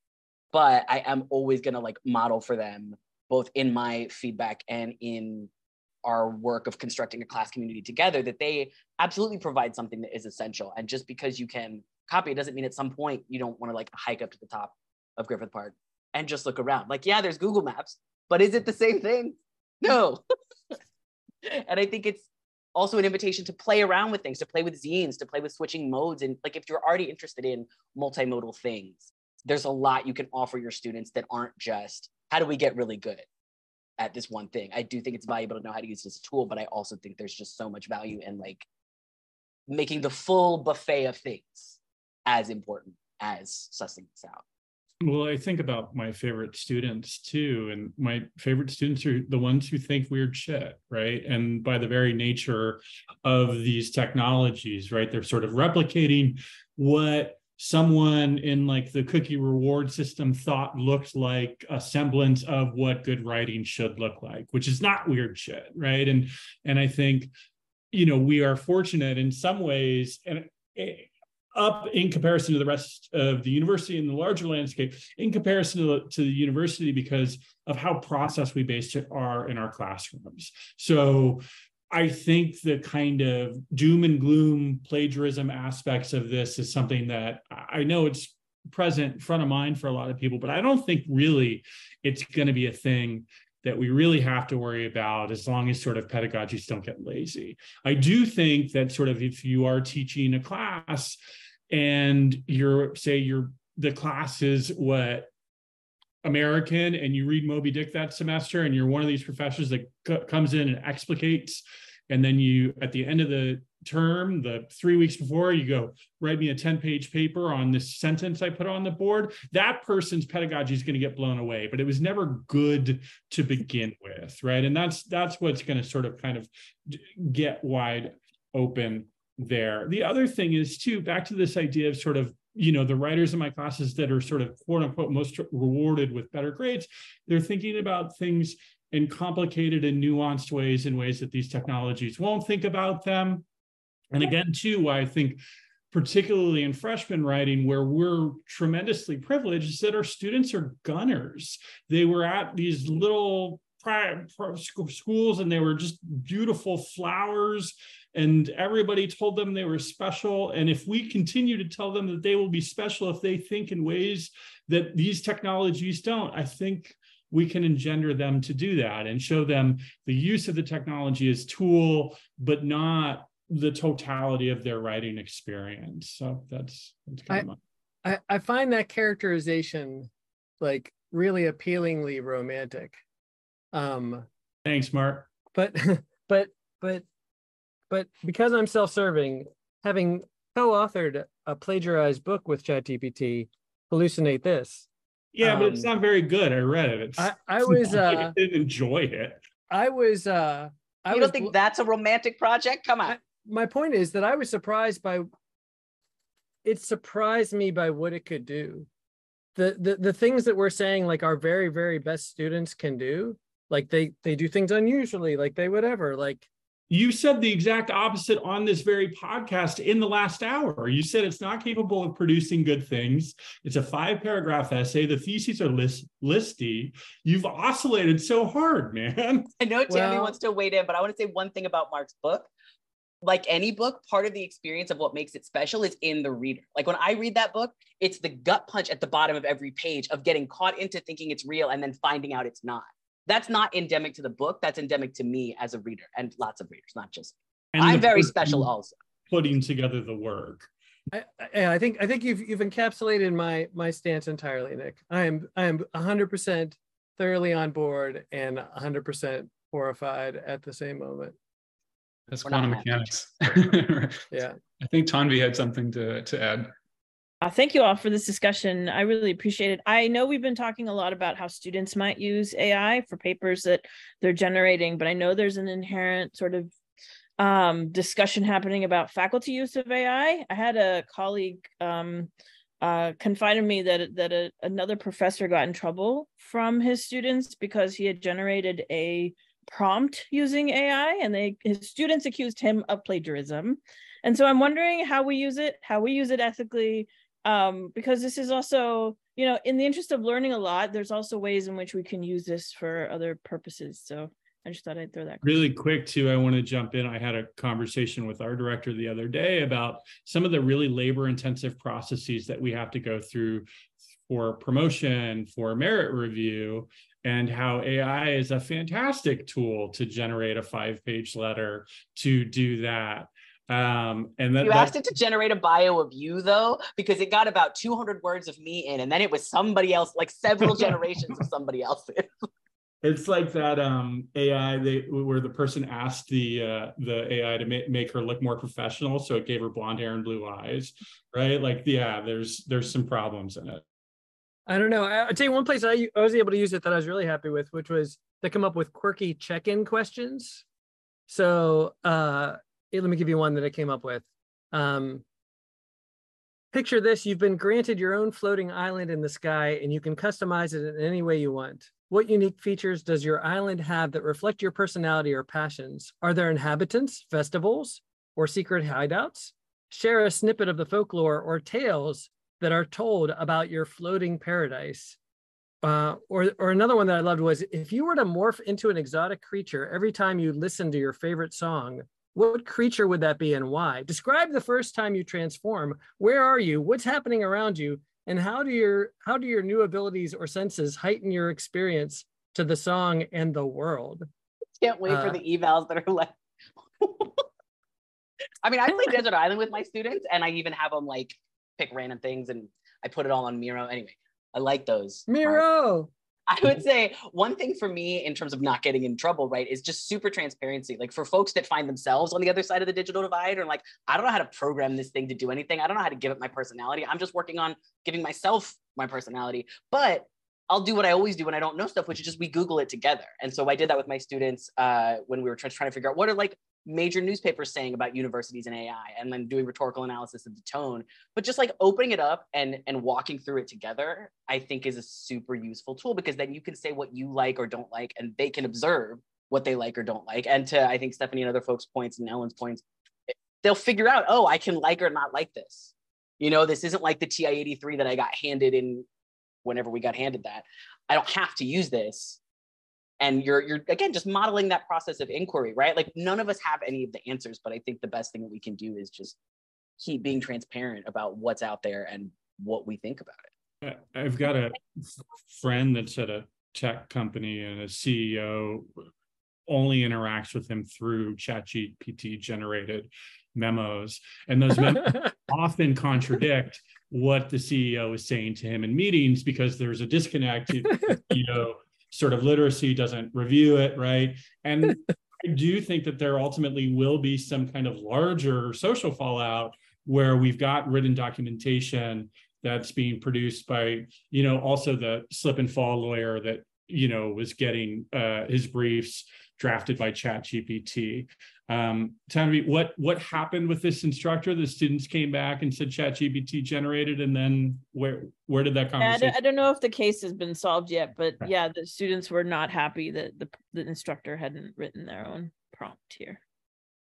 but I am always to like model for them both in my feedback and in our work of constructing a class community together that they absolutely provide something that is essential. And just because you can copy it doesn't mean at some point you don't want to like hike up to the top of Griffith Park and just look around. Like, yeah, there's Google Maps, but is it the same thing? No. and I think it's also an invitation to play around with things, to play with zines, to play with switching modes. And like if you're already interested in multimodal things, there's a lot you can offer your students that aren't just how do we get really good at this one thing. I do think it's valuable to know how to use this tool, but I also think there's just so much value in like making the full buffet of things as important as sussing this out. Well, I think about my favorite students too. And my favorite students are the ones who think weird shit, right? And by the very nature of these technologies, right, they're sort of replicating what someone in like the cookie reward system thought looked like a semblance of what good writing should look like which is not weird shit right and and i think you know we are fortunate in some ways and up in comparison to the rest of the university in the larger landscape in comparison to the, to the university because of how process we based are in our classrooms so I think the kind of doom and gloom plagiarism aspects of this is something that I know it's present front of mind for a lot of people, but I don't think really it's going to be a thing that we really have to worry about as long as sort of pedagogies don't get lazy. I do think that sort of if you are teaching a class and you're say you're the class is what American and you read Moby Dick that semester and you're one of these professors that c- comes in and explicates and then you at the end of the term the three weeks before you go write me a 10 page paper on this sentence i put on the board. That person's pedagogy is going to get blown away but it was never good to begin with right? And that's that's what's going to sort of kind of get wide open there. The other thing is too back to this idea of sort of you know the writers in my classes that are sort of quote unquote most rewarded with better grades they're thinking about things in complicated and nuanced ways in ways that these technologies won't think about them. And again too why i think particularly in freshman writing where we're tremendously privileged is that our students are gunners. They were at these little private schools and they were just beautiful flowers and everybody told them they were special. And if we continue to tell them that they will be special if they think in ways that these technologies don't i think we can engender them to do that and show them the use of the technology as tool but not the totality of their writing experience. So that's, that's kind I, of my... I, I find that characterization like really appealingly romantic. Um thanks mark. but but but but because I'm self-serving, having co-authored a plagiarized book with ChatGPT, hallucinate this. Yeah, um, but it's um, not very good. I read it. It's, I, I was uh, I didn't enjoy it. I was uh I you don't think that's a romantic project? Come on. I, my point is that I was surprised by it surprised me by what it could do. The, the the things that we're saying like our very very best students can do like they they do things unusually like they whatever like you said the exact opposite on this very podcast in the last hour. You said it's not capable of producing good things. It's a five paragraph essay. The theses are list, listy. You've oscillated so hard, man. I know Tanvi well, wants to wait in, but I want to say one thing about Mark's book. Like any book, part of the experience of what makes it special is in the reader. Like when I read that book, it's the gut punch at the bottom of every page of getting caught into thinking it's real and then finding out it's not that's not endemic to the book. That's endemic to me as a reader and lots of readers, not just. And I'm very special also. putting together the work. I, I, I think I think you've you've encapsulated my my stance entirely, Nick. I am I am hundred percent thoroughly on board and hundred percent horrified at the same moment. That's We're quantum mechanics. Yeah. I think Tanvi had something to, to add. Uh, thank you all for this discussion. I really appreciate it. I know we've been talking a lot about how students might use AI for papers that they're generating, but I know there's an inherent sort of um, discussion happening about faculty use of AI. I had a colleague um, uh, confide in me that that a, another professor got in trouble from his students because he had generated a prompt using AI, and they his students accused him of plagiarism. And so I'm wondering how we use it, how we use it ethically, um, because this is also, you know, in the interest of learning a lot, there's also ways in which we can use this for other purposes. So I just thought I'd throw that. Really quick, too, I want to jump in. I had a conversation with our director the other day about some of the really labor intensive processes that we have to go through for promotion, for merit review, and how AI is a fantastic tool to generate a five page letter to do that. Um, and that, You that- asked it to generate a bio of you though, because it got about 200 words of me in, and then it was somebody else, like several generations of somebody else. in. It's like that um, AI they, where the person asked the uh, the AI to ma- make her look more professional, so it gave her blonde hair and blue eyes, right? Like, yeah, there's there's some problems in it. I don't know. I- I'll tell you one place I, I was able to use it that I was really happy with, which was to come up with quirky check-in questions. So uh, here, let me give you one that I came up with. Um, picture this: you've been granted your own floating island in the sky, and you can customize it in any way you want. What unique features does your island have that reflect your personality or passions? Are there inhabitants, festivals, or secret hideouts? Share a snippet of the folklore or tales that are told about your floating paradise. Uh, or, or another one that I loved was if you were to morph into an exotic creature every time you listen to your favorite song, what creature would that be and why? Describe the first time you transform. Where are you? What's happening around you? And how do your how do your new abilities or senses heighten your experience to the song and the world? Can't wait for Uh, the evals that are left. I mean, I play Desert Island with my students, and I even have them like pick random things, and I put it all on Miro. Anyway, I like those. Miro. I would say one thing for me in terms of not getting in trouble, right, is just super transparency. Like for folks that find themselves on the other side of the digital divide, or like, I don't know how to program this thing to do anything. I don't know how to give it my personality. I'm just working on giving myself my personality. But I'll do what I always do when I don't know stuff, which is just we Google it together. And so I did that with my students uh, when we were trying to figure out what are like major newspapers saying about universities and AI, and then doing rhetorical analysis of the tone. But just like opening it up and and walking through it together, I think is a super useful tool because then you can say what you like or don't like, and they can observe what they like or don't like. And to I think Stephanie and other folks' points and Ellen's points, they'll figure out, oh, I can like or not like this. You know, this isn't like the TI 83 that I got handed in whenever we got handed that. I don't have to use this. And you're you're again just modeling that process of inquiry, right? Like none of us have any of the answers, but I think the best thing that we can do is just keep being transparent about what's out there and what we think about it. I- I've got a friend that's at a tech company and a CEO only interacts with him through ChatGPT generated memos. And those memos often contradict what the CEO is saying to him in meetings because there's a disconnect. you CEO sort of literacy doesn't review it, right? And I do think that there ultimately will be some kind of larger social fallout where we've got written documentation that's being produced by, you know, also the slip and fall lawyer that, you know, was getting uh, his briefs drafted by ChatGPT. Um, Tanvi, what what happened with this instructor? The students came back and said ChatGPT generated, and then where where did that Yeah, I don't, I don't know if the case has been solved yet, but Okay. yeah, the students were not happy that the, the instructor hadn't written their own prompt here.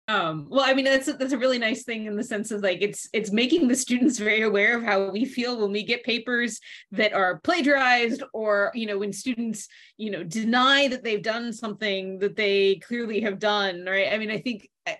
Um, well, I mean, that's a, that's a really nice thing in the sense of like it's it's making the students very aware of how we feel when we get papers that are plagiarized, or you know, when students you know deny that they've done something that they clearly have done. Right? I mean, I think uh,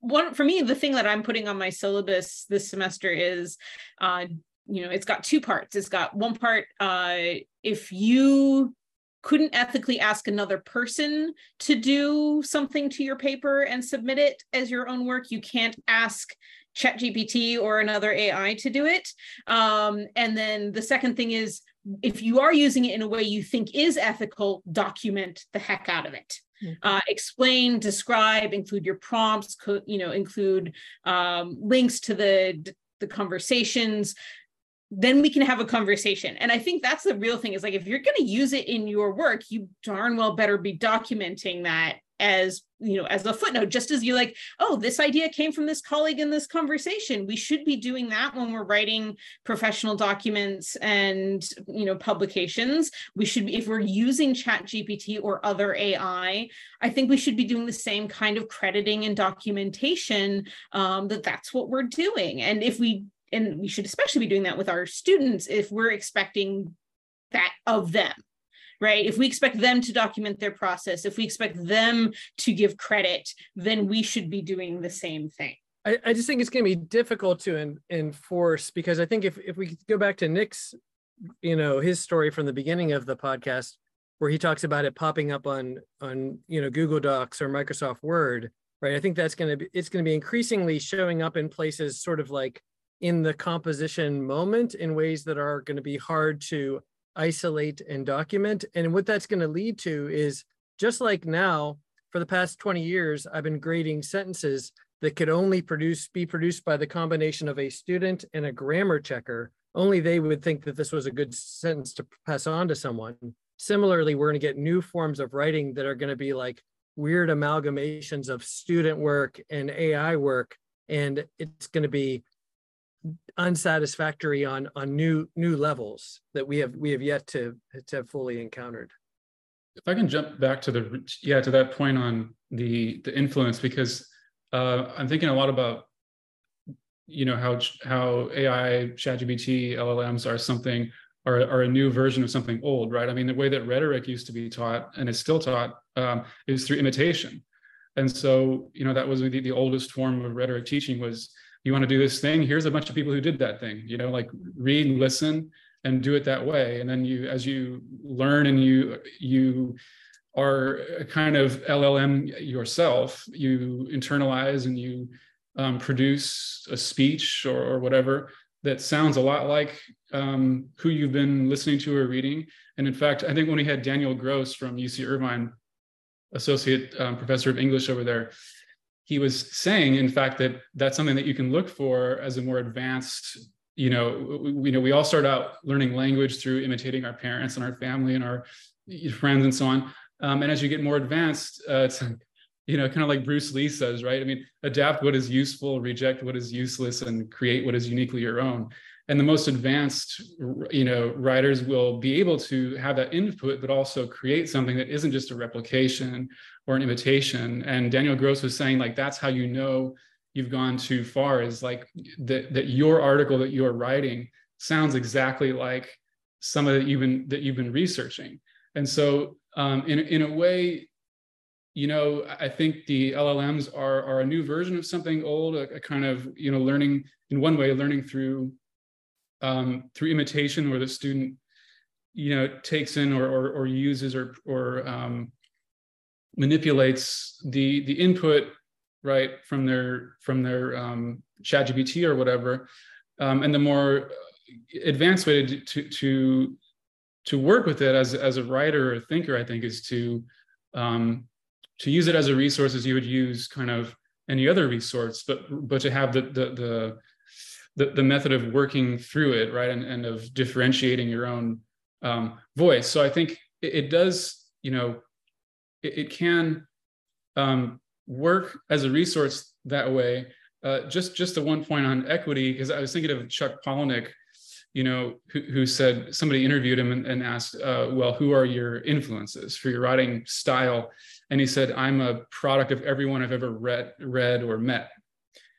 one for me, the thing that I'm putting on my syllabus this semester is, uh, you know, it's got two parts. It's got one part, uh, if you couldn't ethically ask another person to do something to your paper and submit it as your own work. You can't ask ChatGPT or another AI to do it. Um, and then the second thing is if you are using it in a way you think is ethical, document the heck out of it. Mm-hmm. Uh, explain, describe, include your prompts, co- you know, include um, links to the the conversations, then we can have a conversation. And I think that's the real thing is like if you're going to use it in your work, you darn well better be documenting that as you know as a footnote just as you like oh this idea came from this colleague in this conversation. We should be doing that when we're writing professional documents and you know publications. We should if we're using chat gpt or other ai i think we should be doing the same kind of crediting and documentation um, that that's what we're doing. And if we and we should especially be doing that with our students if we're expecting that of them right? If we expect them to document their process if we expect them to give credit then we should be doing the same thing. I, I just think it's going to be difficult to en- enforce because i think if, if we go back to nick's you know his story from the beginning of the podcast where he talks about it popping up on on you know google docs or microsoft word right? I think that's going to be it's going to be increasingly showing up in places sort of like in the composition moment in ways that are going to be hard to isolate and document. And what that's going to lead to is just like now, for the past 20 years, I've been grading sentences that could only produce be produced by the combination of a student and a grammar checker. Only they would think that this was a good sentence to pass on to someone. Similarly, we're going to get new forms of writing that are going to be like weird amalgamations of student work and AI work. And it's going to be unsatisfactory on on new new levels that we have we have yet to to have fully encountered. If i can jump back to the yeah to that point on the the influence because uh, i'm thinking a lot about you know how how ai chatgpt llms are something are, are a new version of something old right? I mean the way that rhetoric used to be taught and is still taught um, is through imitation. And so you know that was the, the oldest form of rhetoric teaching was you want to do this thing? Here's a bunch of people who did that thing you know like read listen and do it that way. And then you as you learn and you you are a kind of llm yourself you internalize and you um, produce a speech or, or, whatever that sounds a lot like um, who you've been listening to or reading. And in fact i think when we had daniel gross from uc irvine associate um, professor of english over there he was saying, in fact, that that's something that you can look for as a more advanced. You know, we, you know, we all start out learning language through imitating our parents and our family and our friends and so on. Um, and as you get more advanced, uh, it's you know, kind of like Bruce Lee says, right? I mean, adapt what is useful, reject what is useless, and create what is uniquely your own. And the most advanced, you know, writers will be able to have that input, but also create something that isn't just a replication or an imitation. And Daniel Gross was saying, like, that's how you know you've gone too far is like that, that your article that you're writing sounds exactly like some of that you've been that you've been researching. And so um, in, in a way, you know, I think the LLMs are, are a new version of something old, a, a kind of, you know, learning in one way, learning through um, through imitation where the student, you know, takes in or, or, or uses or, or um, manipulates the the input right from their from their um, chat gpt or whatever um, and the more advanced way to, to to work with it as as a writer or thinker i think is to um, to use it as a resource as you would use kind of any other resource but but to have the the the the, the method of working through it right and, and of differentiating your own um, voice. So i think it, it does you know it, it can um, work as a resource that way. Uh, just just the one point on equity, because I was thinking of Chuck Palahniuk, you know, who, who said somebody interviewed him and, and asked, uh, well, who are your influences for your writing style? And he said, I'm a product of everyone I've ever read, read or met.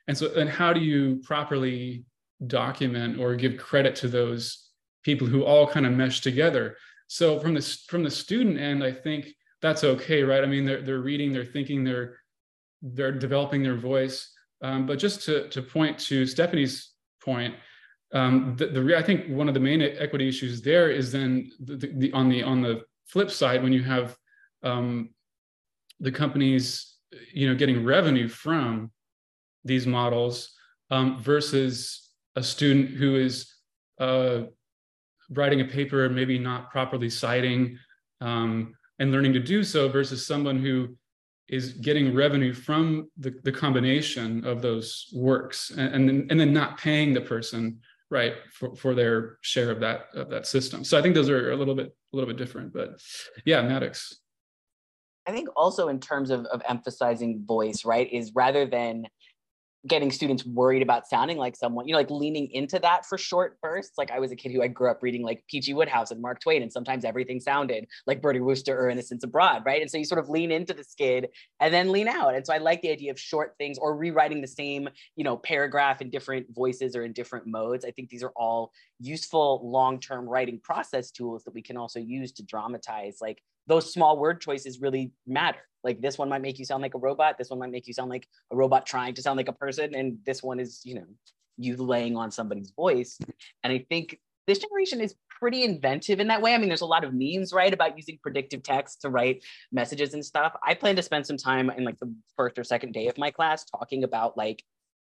And so, and how do you properly document or give credit to those people who all kind of mesh together? So from the from the student end, I think that's okay, right? I mean, they're they're reading, they're thinking, they're they're developing their voice. Um, but just to to point to Stephanie's point, um, the, the I think one of the main equity issues there is then the, the, on the on the flip side, when you have um, the companies, you know, getting revenue from these models um, versus a student who is uh, writing a paper, maybe not properly citing um, and learning to do so, versus someone who is getting revenue from the, the combination of those works and, and, then, and then not paying the person right for, for their share of that of that system. So i think those are a little bit a little bit different but yeah maddox. I think also in terms of, of emphasizing voice right is rather than getting students worried about sounding like someone, you know, like leaning into that for short bursts. Like I was a kid who I grew up reading like P.G. Wodehouse and Mark Twain, and sometimes everything sounded like Bertie Wooster or Innocents Abroad, right? And so you sort of lean into the skid and then lean out. And so I like the idea of short things or rewriting the same, you know, paragraph in different voices or in different modes. I think these are all useful long-term writing process tools that we can also use to dramatize like those small word choices really matter. Like this one might make you sound like a robot. This one might make you sound like a robot trying to sound like a person. And this one is, you know, you laying on somebody's voice. And I think this generation is pretty inventive in that way. I mean, there's a lot of memes, right, about using predictive text to write messages and stuff. I plan to spend some time in like the first or second day of my class talking about like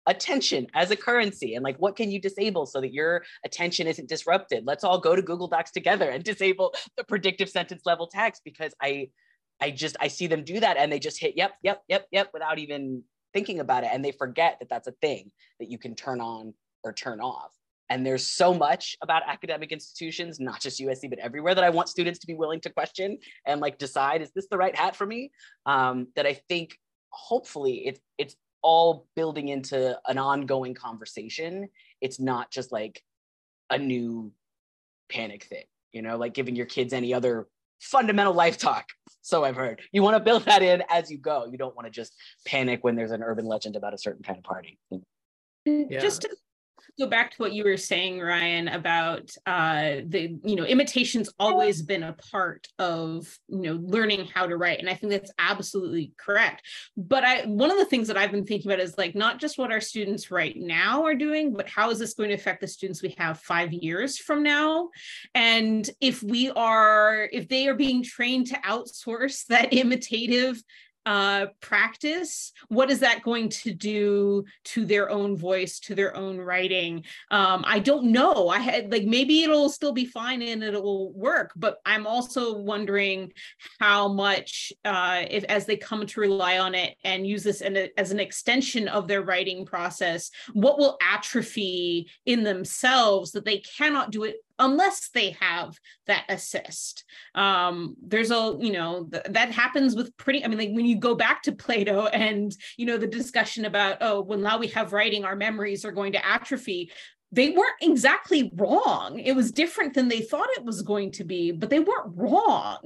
attention as a currency and like what can you disable so that your attention isn't disrupted? Let's all go to google docs together and disable the predictive sentence level text because i i just i see them do that and they just hit yep yep yep yep without even thinking about it and they forget that that's a thing that you can turn on or turn off. And there's so much about academic institutions not just usc but everywhere that i want students to be willing to question and like decide is this the right hat for me? Um, that i think hopefully it's it's all building into an ongoing conversation. It's not just like a new panic thing, you know, like giving your kids any other fundamental life talk. So I've heard. You want to build that in as you go. You don't want to just panic when there's an urban legend about a certain kind of party. Yeah. Just to go back to what you were saying, Ryan, about uh, the you know imitation's always been a part of you know learning how to write, and I think that's absolutely correct. But I one of the things that I've been thinking about is like not just what our students right now are doing, but how is this going to affect the students we have five years from now? And if we are if they are being trained to outsource that imitative uh, practice, what is that going to do to their own voice, to their own writing? Um, I don't know. I had like maybe it'll still be fine and it will work, but I'm also wondering how much, uh, if as they come to rely on it and use this a, as an extension of their writing process, what will atrophy in themselves that they cannot do it unless they have that assist. Um there's a you know th- that happens with pretty i mean like when you go back to plato and you know the discussion about oh well now we have writing our memories are going to atrophy they weren't exactly wrong. It was different than they thought it was going to be, but they weren't wrong.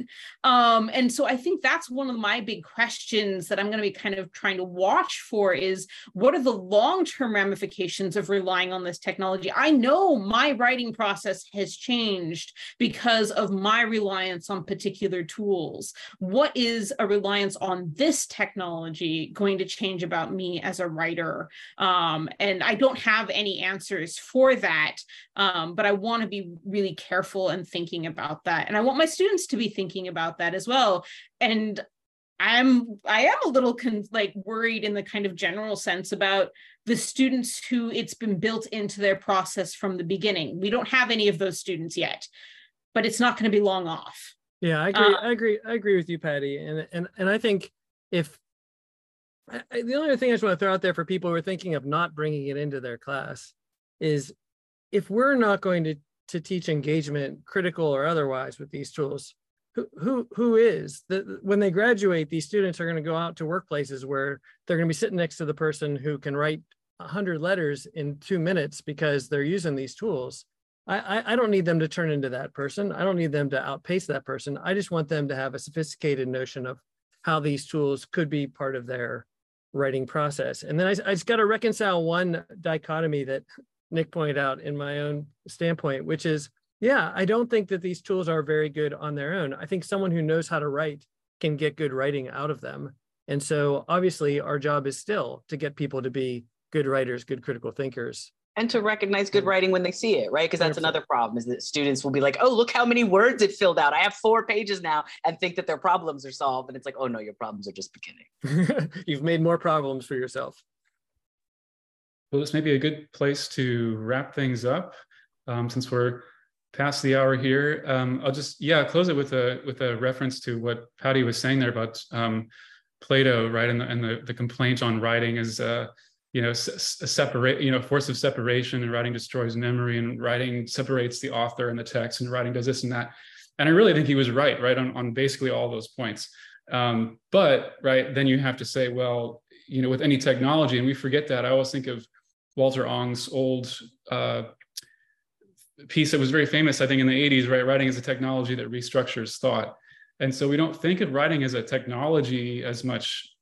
Um, and so I think that's one of my big questions that I'm going to be kind of trying to watch for is what are the long-term ramifications of relying on this technology? I know my writing process has changed because of my reliance on particular tools. What is a reliance on this technology going to change about me as a writer? Um, and I don't have any answers for that. Um, but I want to be really careful and thinking about that. And I want my students to be thinking about that as well. And I'm I am a little con- like worried in the kind of general sense about the students who it's been built into their process from the beginning. We don't have any of those students yet, but it's not going to be long off. Yeah, I agree. Uh, I agree. I agree with you, Patty. And and and I think if I, the only thing I just want to throw out there for people who are thinking of not bringing it into their class is if we're not going to to teach engagement critical or otherwise with these tools who who who is? The, when they graduate these students are going to go out to workplaces where they're going to be sitting next to the person who can write 100 letters in two minutes because they're using these tools. I, I don't need them to turn into that person. I don't need them to outpace that person. I just want them to have a sophisticated notion of how these tools could be part of their writing process. And then i, I just got to reconcile one dichotomy that Nick pointed out in my own standpoint, which is, yeah, I don't think that these tools are very good on their own. I think someone who knows how to write can get good writing out of them. And so obviously our job is still to get people to be good writers, good critical thinkers. and to recognize good writing when they see it, right? Because that's another problem is that students will be like, oh, look how many words it filled out. I have four pages now and think that their problems are solved. And it's like, oh no, your problems are just beginning. You've made more problems for yourself. Well, this may be a good place to wrap things up um, since we're past the hour here. Um, I'll just, yeah, close it with a with a reference to what Patty was saying there about um, Plato, right? And the, and the, the complaint on writing is, uh, you know, a separate, you know, force of separation and writing destroys memory and writing separates the author and the text and writing does this and that. And I really think he was right, right, on, on basically all those points. Um, but, right, then you have to say, well, you know, with any technology, and we forget that, I always think of Walter Ong's old uh, piece that was very famous, I think, in the 80s, right? Writing is a technology that restructures thought. And so we don't think of writing as a technology as much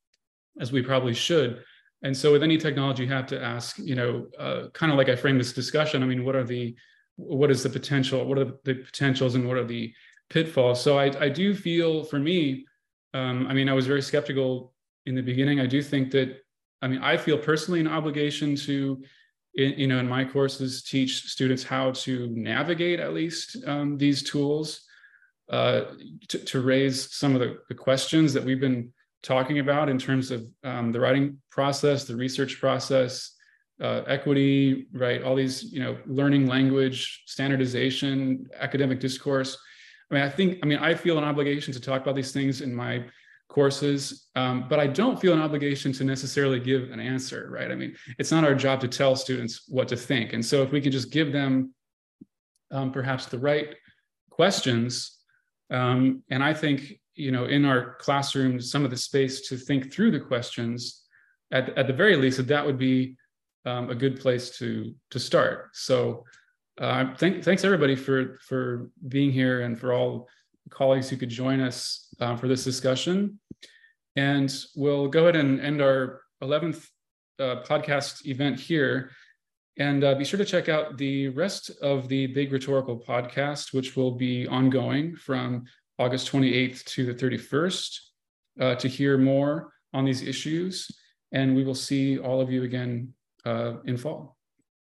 as we probably should. And so with any technology, you have to ask, you know, uh, kind of like I framed this discussion. I mean, what are the, what is the potential? What are the potentials and what are the pitfalls? So I, I do feel for me, um, I mean, I was very skeptical in the beginning. I do think that, I mean, I feel personally an obligation to, you know, in my courses, teach students how to navigate at least um, these tools uh, to, to, raise some of the, the, questions that we've been talking about in terms of um, the writing process, the research process, uh, equity, right? All these, you know, learning language, standardization, academic discourse. I mean, I think, I mean, I feel an obligation to talk about these things in my courses, um, but I don't feel an obligation to necessarily give an answer, right? I mean, it's not our job to tell students what to think. And so if we can just give them um, perhaps the right questions um, and I think, you know, in our classroom, some of the space to think through the questions, at, at the very least, that that would be um, a good place to to start. So, uh, thank, thanks everybody for for being here and for all colleagues who could join us uh, for this discussion. And we'll go ahead and end our 11th uh, podcast event here. And uh, be sure to check out the rest of the Big Rhetorical podcast, which will be ongoing from August 28th to the 31st uh, to hear more on these issues. And we will see all of you again uh, in fall.